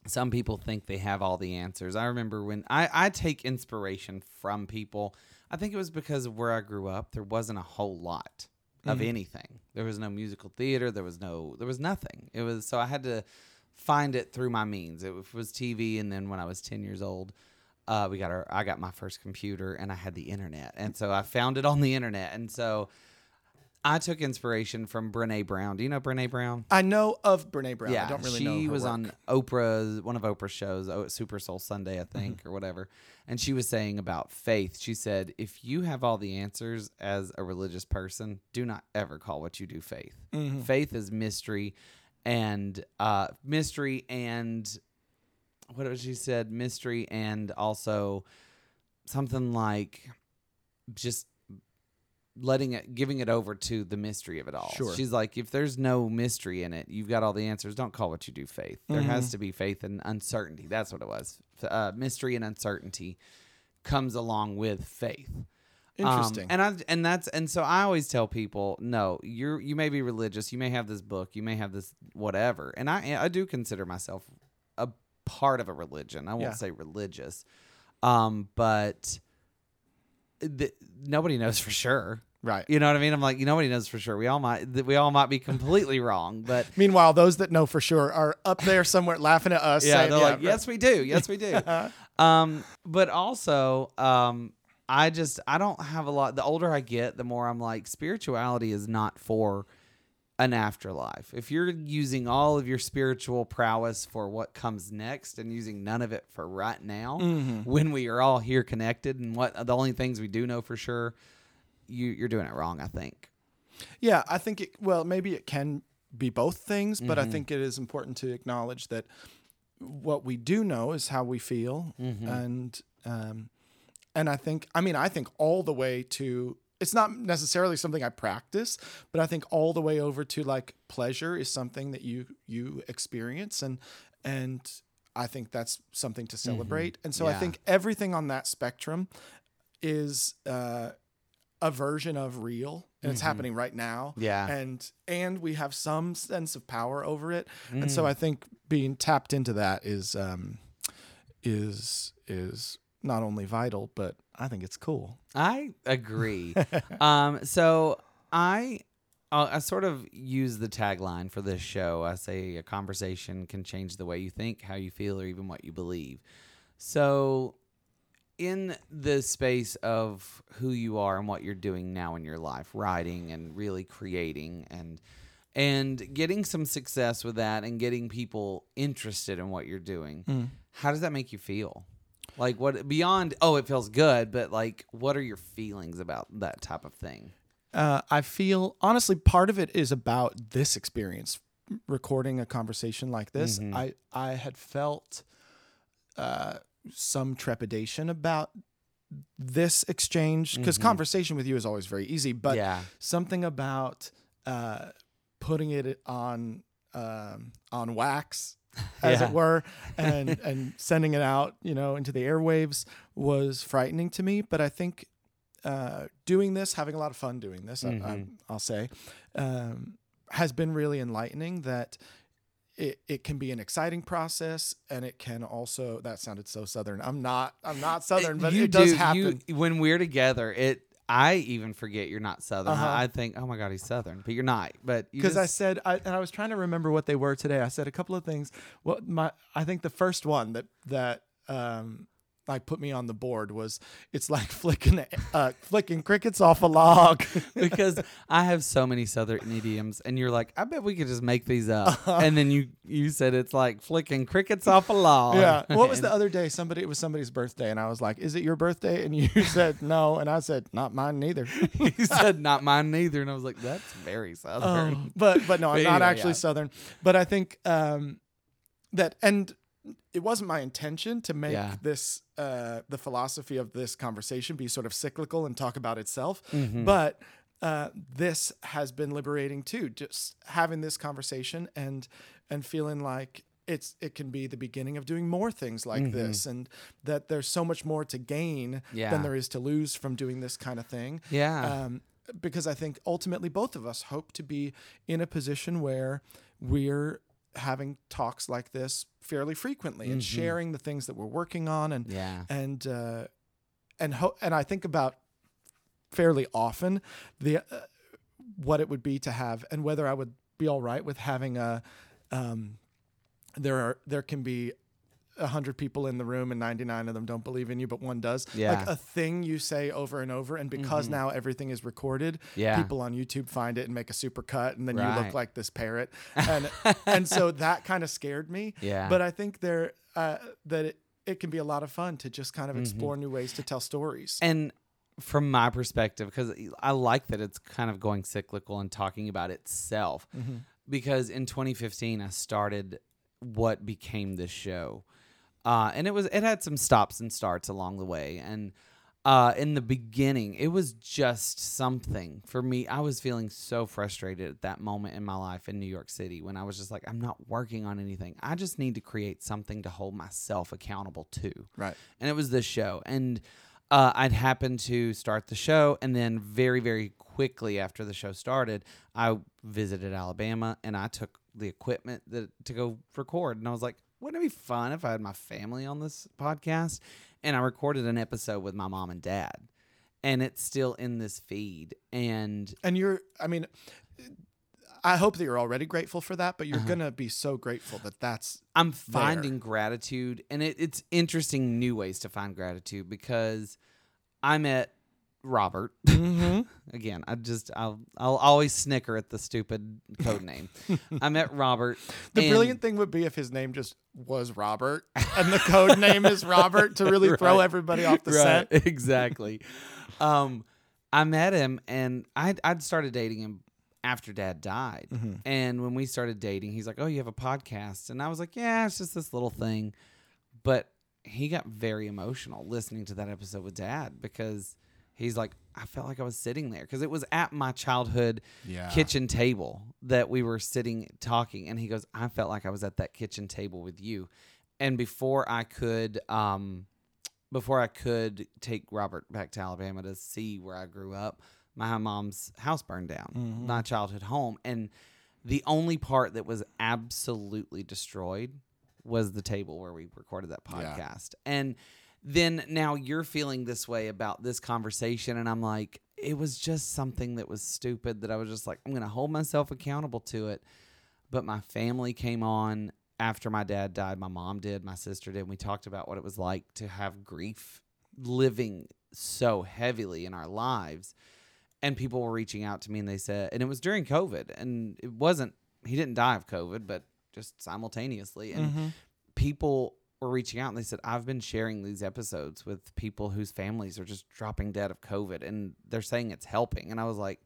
some people think they have all the answers. I remember when I I take inspiration from people. I think it was because of where I grew up. There wasn't a whole lot of anything. There was no musical theater. There was no. There was nothing. It was so I had to find it through my means. It was TV, and then when I was ten years old, uh, we got our I got my first computer and I had the internet. And so I found it on the internet. And so I took inspiration from Brene Brown. Do you know Brene Brown? i know of brene brown yeah, i don't really she know her was work. on Oprah's one of Oprah's shows, oh, Super Soul Sunday, I think, Mm-hmm. or whatever. And she was saying about faith. She said, "If you have all the answers as a religious person, do not ever call what you do faith. Mm-hmm. Faith is mystery, and uh, mystery and what was she said? Mystery and also something like just." Letting it giving it over to the mystery of it all. Sure. She's like if there's no mystery in it, you've got all the answers. Don't call what you do faith. There Mm-hmm. has to be faith and uncertainty. That's what it was. Uh, mystery and uncertainty comes along with faith. Um, interesting and I and that's and so I always tell people, no, you're you may be religious, you may have this book, you may have this whatever, and I I do consider myself a part of a religion. I won't Yeah. say religious, um, but th- nobody knows for sure. right You know what I mean? I'm like, nobody knows for sure. We all might, we all might be completely wrong, but Meanwhile, those that know for sure are up there somewhere laughing at us. yeah, saying, they're like, yes, we do, yes, we do. um, but also, um, I just, I don't have a lot. The older I get, the more I'm like, spirituality is not for an afterlife. If you're using all of your spiritual prowess for what comes next and using none of it for right now, Mm-hmm. when we are all here connected and what the only things we do know for sure, you, you're doing it wrong. I think. Yeah, I think it. Well, maybe it can be both things, but Mm-hmm. I think it is important to acknowledge that what we do know is how we feel, Mm-hmm. and um, and I think. I mean, I think all the way to. It's not necessarily something I practice, but I think all the way over to like pleasure is something that you you experience, and and I think that's something to celebrate. And so I Mm-hmm. Think everything on that spectrum is uh, a version of real, and it's happening right now. Mm-hmm. Yeah. and and we have some sense of power over it, and Mm. so I think being tapped into that is um, is is not only vital, but I think it's cool. I agree. um, so I, I sort of use the tagline for this show. I say a conversation can change the way you think, how you feel, or even what you believe. So in the space of who you are and what you're doing now in your life, writing and really creating and and getting some success with that and getting people interested in what you're doing. Mm. How does that make you feel? Like what beyond oh it feels good, but like what are your feelings about that type of thing? Uh, I feel honestly part of it is about this experience, recording a conversation like this. Mhm. I I had felt uh, some trepidation about this exchange because Mhm. conversation with you is always very easy, but yeah. something about uh, putting it on um, on wax, as Yeah. it were, and and sending it out, you know, into the airwaves was frightening to me. But I think uh, doing this, having a lot of fun doing this, I, I, Mhm. I'll say, um, has been really enlightening. That it, it can be an exciting process, and it can also. That sounded so southern. I'm not. I'm not southern, but you it does do- happen. You, when we're together, it I even forget you're not southern. Uh-huh. I, think, oh my god, he's southern, but you're not. But you because I said, I, and I was trying to remember what they were today. I said a couple of things. What my, I think the first one that that um, like put me on the board was it's like flicking uh, flicking crickets off a log. because I have so many southern idioms, and you're like, I bet we could just make these up. And then you you said it's like flicking crickets off a log. yeah. What was the other day? Somebody it was somebody's birthday, and I was like, "Is it your birthday?" And you said no, and I said, "Not mine neither." he said not mine neither, and I was like, that's very southern. Um, but but no, I'm But not anyway, actually yeah. Southern. But I think um, that and it wasn't my intention to make Yeah. this uh, the philosophy of this conversation be sort of cyclical and talk about itself. Mhm. But uh, this has been liberating too. Just having this conversation and and feeling like it's it can be the beginning of doing more things like Mhm. this, and that there's so much more to gain Yeah. than there is to lose from doing this kind of thing yeah. um, because I think ultimately both of us hope to be in a position where we're having talks like this fairly frequently and Mhm. sharing the things that we're working on and yeah. and uh, and ho- and I think about fairly often the uh, what it would be to have and whether I would be all right with having a um, there are there can be a hundred people in the room and 99 of them don't believe in you but one does Yeah. like a thing you say over and over and because Mhm. now everything is recorded Yeah. people on youtube find it and make a super cut and then you look like this parrot and and so that kind of scared me Yeah. but i think there uh, that it, it can be a lot of fun to just kind of Mhm. explore new ways to tell stories And from my perspective, because I like that it's kind of going cyclical and talking about itself. Mhm. Because in 2015, I started what became this show, uh, and it was it had some stops and starts along the way. And uh, in the beginning, it was just something for me. I was feeling so frustrated at that moment in my life in New York City when I was just like, I'm not working on anything. I just need to create something to hold myself accountable to right and it was this show and uh, i'd happened to start the show and then very very quickly after the show started i visited alabama and i took the equipment that, to go record and i was like wouldn't it be fun if i had my family on this podcast and i recorded an episode with my mom and dad and it's still in this feed and and you're i mean i hope that you're already grateful for that but you're Uh-huh. gonna be so grateful that that's I'm finding gratitude, and it, it's interesting new ways to find gratitude because I met Robert. Again, I just I'll I'll always snicker at the stupid code name. I met Robert. the and- brilliant thing would be if his name just was robert and the code name is robert to really throw everybody off the set exactly. um, I met him, and I'd, I'd started dating him after Dad died. Mhm. And when we started dating, he's like, "Oh, you have a podcast," and I was like, "Yeah, it's just this little thing." But he got very emotional listening to that episode with Dad because he's like, "I felt like I was sitting there because it was at my childhood yeah kitchen table that we were sitting talking and he goes i felt like i was at that kitchen table with you and before i could um before i could take robert back to alabama to see where i grew up my mom's house burned down Mhm. my childhood home and the only part that was absolutely destroyed was the table where we recorded that Yeah. podcast and then now you're feeling this way about this conversation and i'm like it was just something that was stupid that i was just like i'm gonna hold myself accountable to it but my family came on after my dad died my mom did my sister did and we talked about what it was like to have grief living so heavily in our lives. And people were reaching out to me and they said, and it was during COVID, and it wasn't, he didn't die of COVID, but just simultaneously. And Mm-hmm. people were reaching out and they said, I've been sharing these episodes with people whose families are just dropping dead of COVID and they're saying it's helping. And I was like,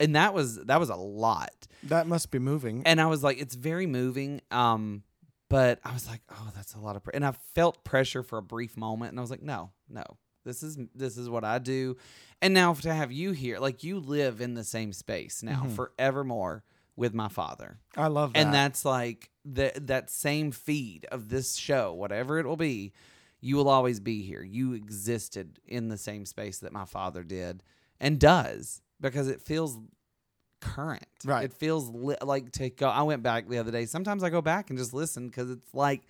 and that was that was a lot. That must be moving. And I was like, it's very moving. Um, but I was like, oh, that's a lot of, pr-. and I felt pressure for a brief moment, and I was like, no, no, this is this is what I do, and now to have you here, like you live in the same space now forevermore with my father, I love that. and that's like the that same feed of this show, whatever it will be, you will always be here. You existed in the same space that my father did and does because it feels current. Right. It feels li- like to go. I went back the other day. Sometimes I go back and just listen because it's like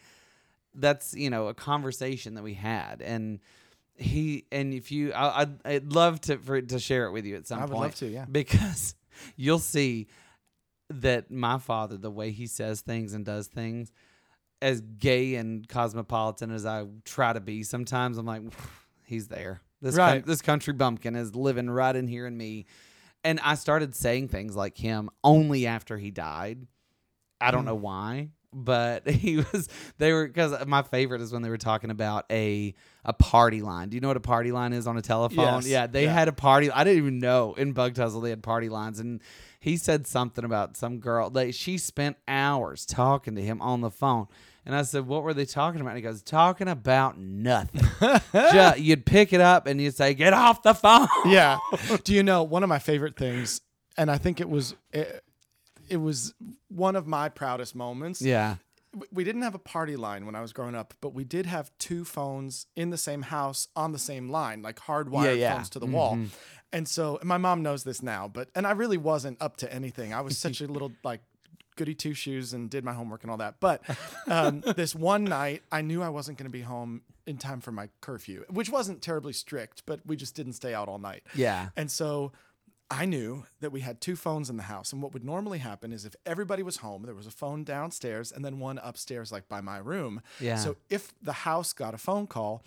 that's you know a conversation that we had and. He and if you, I, I'd, I'd love to for to share it with you at some point. I would point love to, yeah. because you'll see that my father, the way he says things and does things, as gay and cosmopolitan as I try to be, sometimes I'm like, he's there. This Right. this country bumpkin is living right in here in me, and I started saying things like him only after he died. I don't hmm. know why, but he was. They were because my favorite is when they were talking about a a party line. Do you know what a party line is on a telephone? Yes. Yeah, they Yeah. had a party. I didn't even know in Bug Tussle they had party lines, and he said something about some girl. Like she spent hours talking to him on the phone. And I said, "What were they talking about?" And he goes, "Talking about nothing. Ju- you'd pick it up and you'd say, "Get off the phone." yeah. Do you know one of my favorite things? And I think it was it, it was one of my proudest moments. Yeah. We didn't have a party line when I was growing up, but we did have two phones in the same house on the same line, like hardwired Yeah, yeah. phones to the wall. And so and my mom knows this now, but and I really wasn't up to anything. I was such a little like goody two shoes and did my homework and all that. But um, this one night, I knew I wasn't going to be home in time for my curfew, which wasn't terribly strict, but we just didn't stay out all night. Yeah. And so I knew that we had two phones in the house. And what would normally happen is if everybody was home, there was a phone downstairs and then one upstairs, like by my room. Yeah. So if the house got a phone call,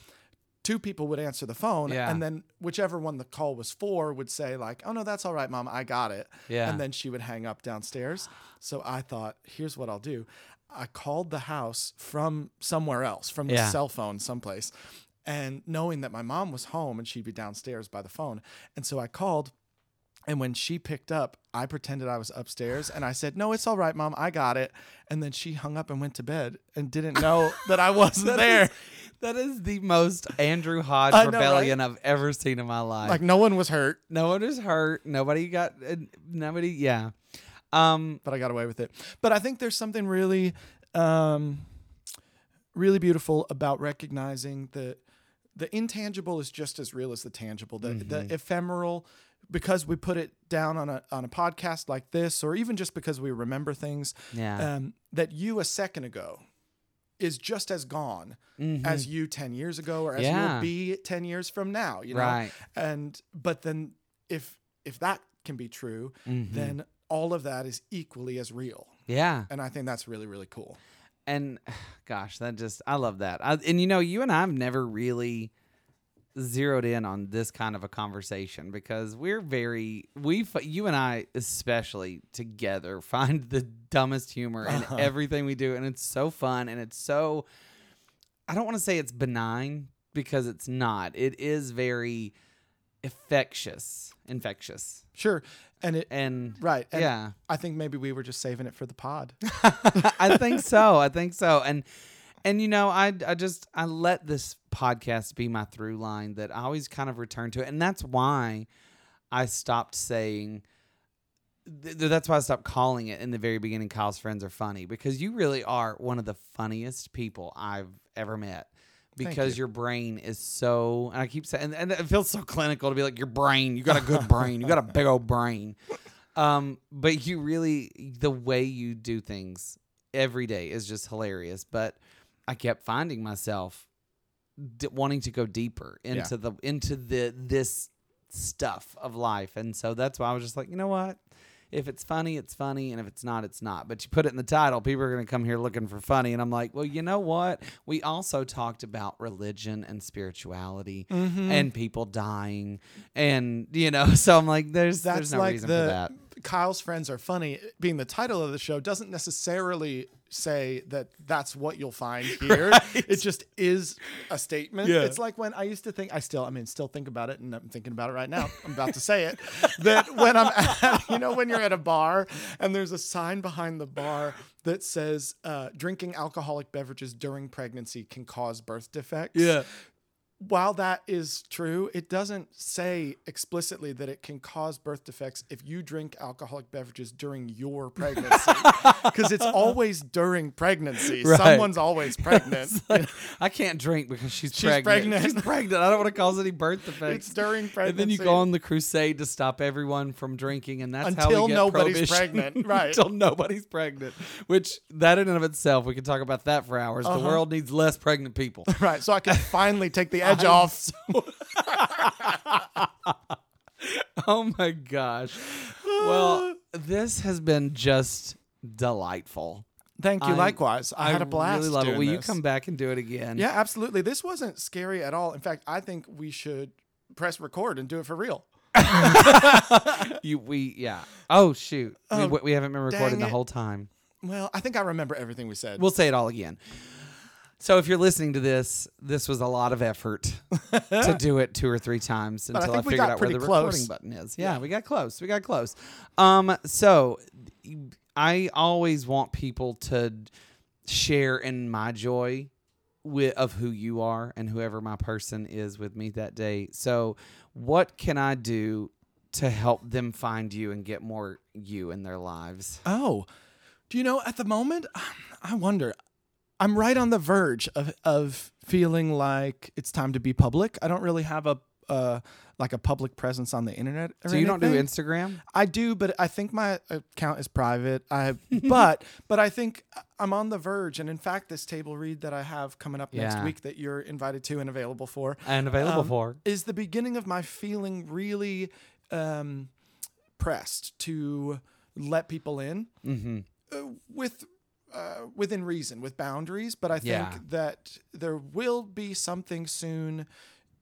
two people would answer the phone. Yeah. And then whichever one the call was for would say, like, oh, no, that's all right, mom. I got it. Yeah. And then she would hang up downstairs. So I thought, here's what I'll do. I called the house from somewhere else, from the Yeah. cell phone someplace, and knowing that my mom was home and she'd be downstairs by the phone. And so I called. And when she picked up, I pretended I was upstairs and I said, No, it's all right, mom. I got it. And then she hung up and went to bed and didn't know that I wasn't That there. is- that is the most Andrew Hodge know, rebellion I've ever seen in my life. Like, no one was hurt, no one was hurt. Nobody got. Uh, nobody. Yeah. Um. but I got away with it. But I think there's something really, um, really beautiful about recognizing that the intangible is just as real as the tangible. The, the ephemeral, because we put it down on a on a podcast like this, or even just because we remember things, Yeah. um, that you a second ago is just as gone as you 10 years ago or as Mm-hmm. Yeah. you'll be 10 years from now you know Right. and but then if if that can be true Mm-hmm. then all of that is equally as real yeah. and i think that's really really cool And gosh, that just I love that. I, and you know, you and I've never really zeroed in on this kind of a conversation because we're very we you and I especially together find the dumbest humor in uh-huh. everything we do and it's so fun and it's so I don't want to say it's benign because it's not. It is very infectious, infectious. sure and it And right and yeah. i think maybe we were just saving it for the pod I think so. I think so. And and you know, I I just I let this podcast be my through line that I always kind of return to it, and that's why I stopped saying. th- th- That's why I stopped calling it in the very beginning. Kyle's friends are funny because you really are one of the funniest people I've ever met. Because you. your brain is so, and I keep saying, and it feels so clinical to be like your brain. You got a good brain. You got a big old brain. Um, but you really, the way you do things every day is just hilarious. But I kept finding myself d- wanting to go deeper into the into the this stuff of life, and so that's why I was just like, you know what, if it's funny, it's funny, and if it's not, it's not. But you put it in the title, people are going to come here looking for funny, and I'm like, well, you know what? We also talked about religion and spirituality Mm-hmm. and people dying, and you know, so I'm like, there's That's there's no like reason the for that. Kyle's friends are funny being the title of the show doesn't necessarily say that that's what you'll find here. It just is a statement. Yeah. It's like when I used to think I still I mean still think about it and I'm thinking about it right now. I'm about to say it. That when I'm at, you know when you're at a bar and there's a sign behind the bar that says uh, drinking alcoholic beverages during pregnancy can cause birth defects while that is true, it doesn't say explicitly that it can cause birth defects if you drink alcoholic beverages during your pregnancy. Because it's always during pregnancy. Right. Someone's always pregnant. Like, I can't drink because she's, She's pregnant. pregnant. She's pregnant. I don't want to cause any birth defects. it's during pregnancy. and then you go on the crusade to stop everyone from drinking, and that's how Until we get nobody's pregnant, right. Until nobody's pregnant. Which that in and of itself, we could talk about that for hours. Uh-huh. The world needs less pregnant people. Right. So I can finally take the edge I'm off. oh my gosh. Well, this has been just delightful. Thank you. I- Likewise. I, had a blast. Really love it. doing Will you this. come back and do it again? Yeah, absolutely. This wasn't scary at all. In fact, I think we should press record and do it for real. You we yeah. Oh shoot. we, Oh, we haven't been recording the it. whole time. Well, I think I remember everything we said. We'll say it all again. So if you're listening to this, this was a lot of effort to do it two or three times until I, we figured out where the pretty recording button is. Yeah, we got close. We got close. Um, so I always want people to share in my joy with of who you are and whoever my person is with me that day. So what can I do to help them find you and get more you in their lives? Oh, do you know at the moment? I wonder. I'm right on the verge of of feeling like it's time to be public. I don't really have a uh, like a public presence on the internet. Or So you don't do. Instagram? I do, but I think my account is private. I but but I think I'm on the verge, and in fact, this table read that I have coming up next week that you're invited to and available for And available um, for. is the beginning of my feeling really um, pressed to let people in Mm-hmm. uh, with uh, within reason, with boundaries. But I think Yeah. that there will be something soon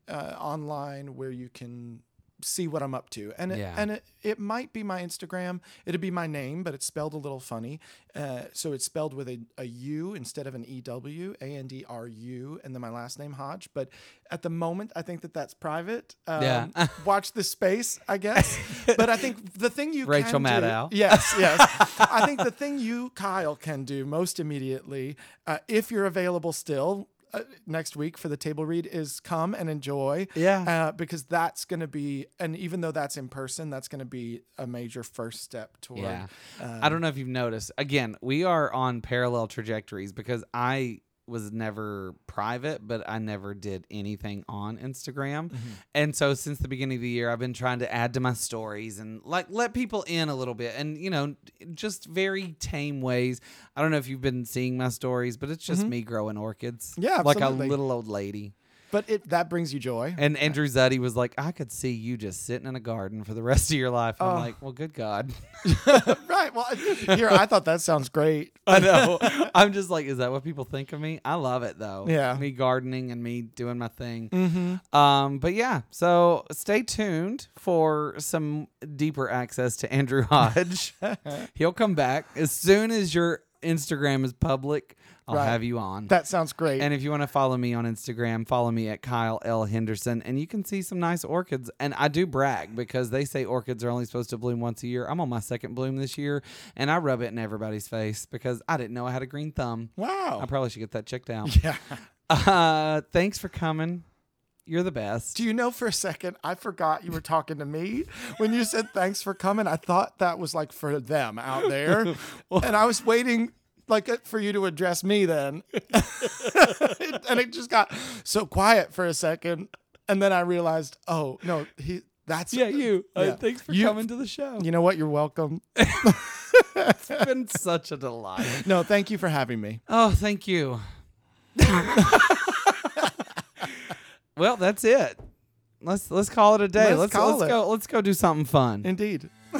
uh, online where you can see what I'm up to, and it, Yeah. and it, it might be my Instagram. It'd be my name, but it's spelled a little funny. Uh, so it's spelled with a, a U instead of an E W, A N D R U, and then my last name Hodge. But at the moment, I think that that's private. Um, Yeah. watch the space, I guess. But I think the thing you Rachel can do- Maddow. Yes, yes. I think the thing you, Kyle, can do most immediately, uh, if you're available still uh, next week for the table read, is come and enjoy. Yeah. Uh, because that's going to be, and even though that's in person, that's going to be a major first step toward. Yeah. uh, I don't know if you've noticed. Again, we are on parallel trajectories because I was never private, but I never did anything on Instagram. Mm-hmm. And so since the beginning of the year, I've been trying to add to my stories and like let people in a little bit and, you know, just very tame ways. I don't know if you've been seeing my stories, but it's just me growing orchids. Mm-hmm. Yeah, Like a little old lady. But it that brings you joy. And Andrew Zuddy was like, I could see you just sitting in a garden for the rest of your life. And I'm Oh. like, well, good God. right. Well, here, I thought that sounds great. I know. I'm just like, is that what people think of me? I love it though. Yeah. Me gardening and me doing my thing. Mm-hmm. Um, but yeah, so stay tuned for some deeper access to Andrew Hodge. He'll come back as soon as your Instagram is public. I'll Right. have you on. That sounds great. and if you want to follow me on Instagram, follow me at Kyle L. Henderson, and you can see some nice orchids. And I do brag because they say orchids are only supposed to bloom once a year. I'm on my second bloom this year, and I rub it in everybody's face because I didn't know I had a green thumb. wow. I probably should get that checked out. yeah. Uh, thanks for coming. You're the best. Do you know for a second I forgot you were talking to me when you said thanks for coming? I thought that was like for them out there, and I was waiting like uh, for you to address me then, and it just got so quiet for a second, and then I realized, oh no, he that's yeah, you. Uh, thanks for You- coming to the show. You know what? You're welcome. It's been such a delight. No, thank you for having me. Oh, thank you. Well, that's it. Let's let's call it a day. Let's Let's let's go let's go do something fun. Indeed.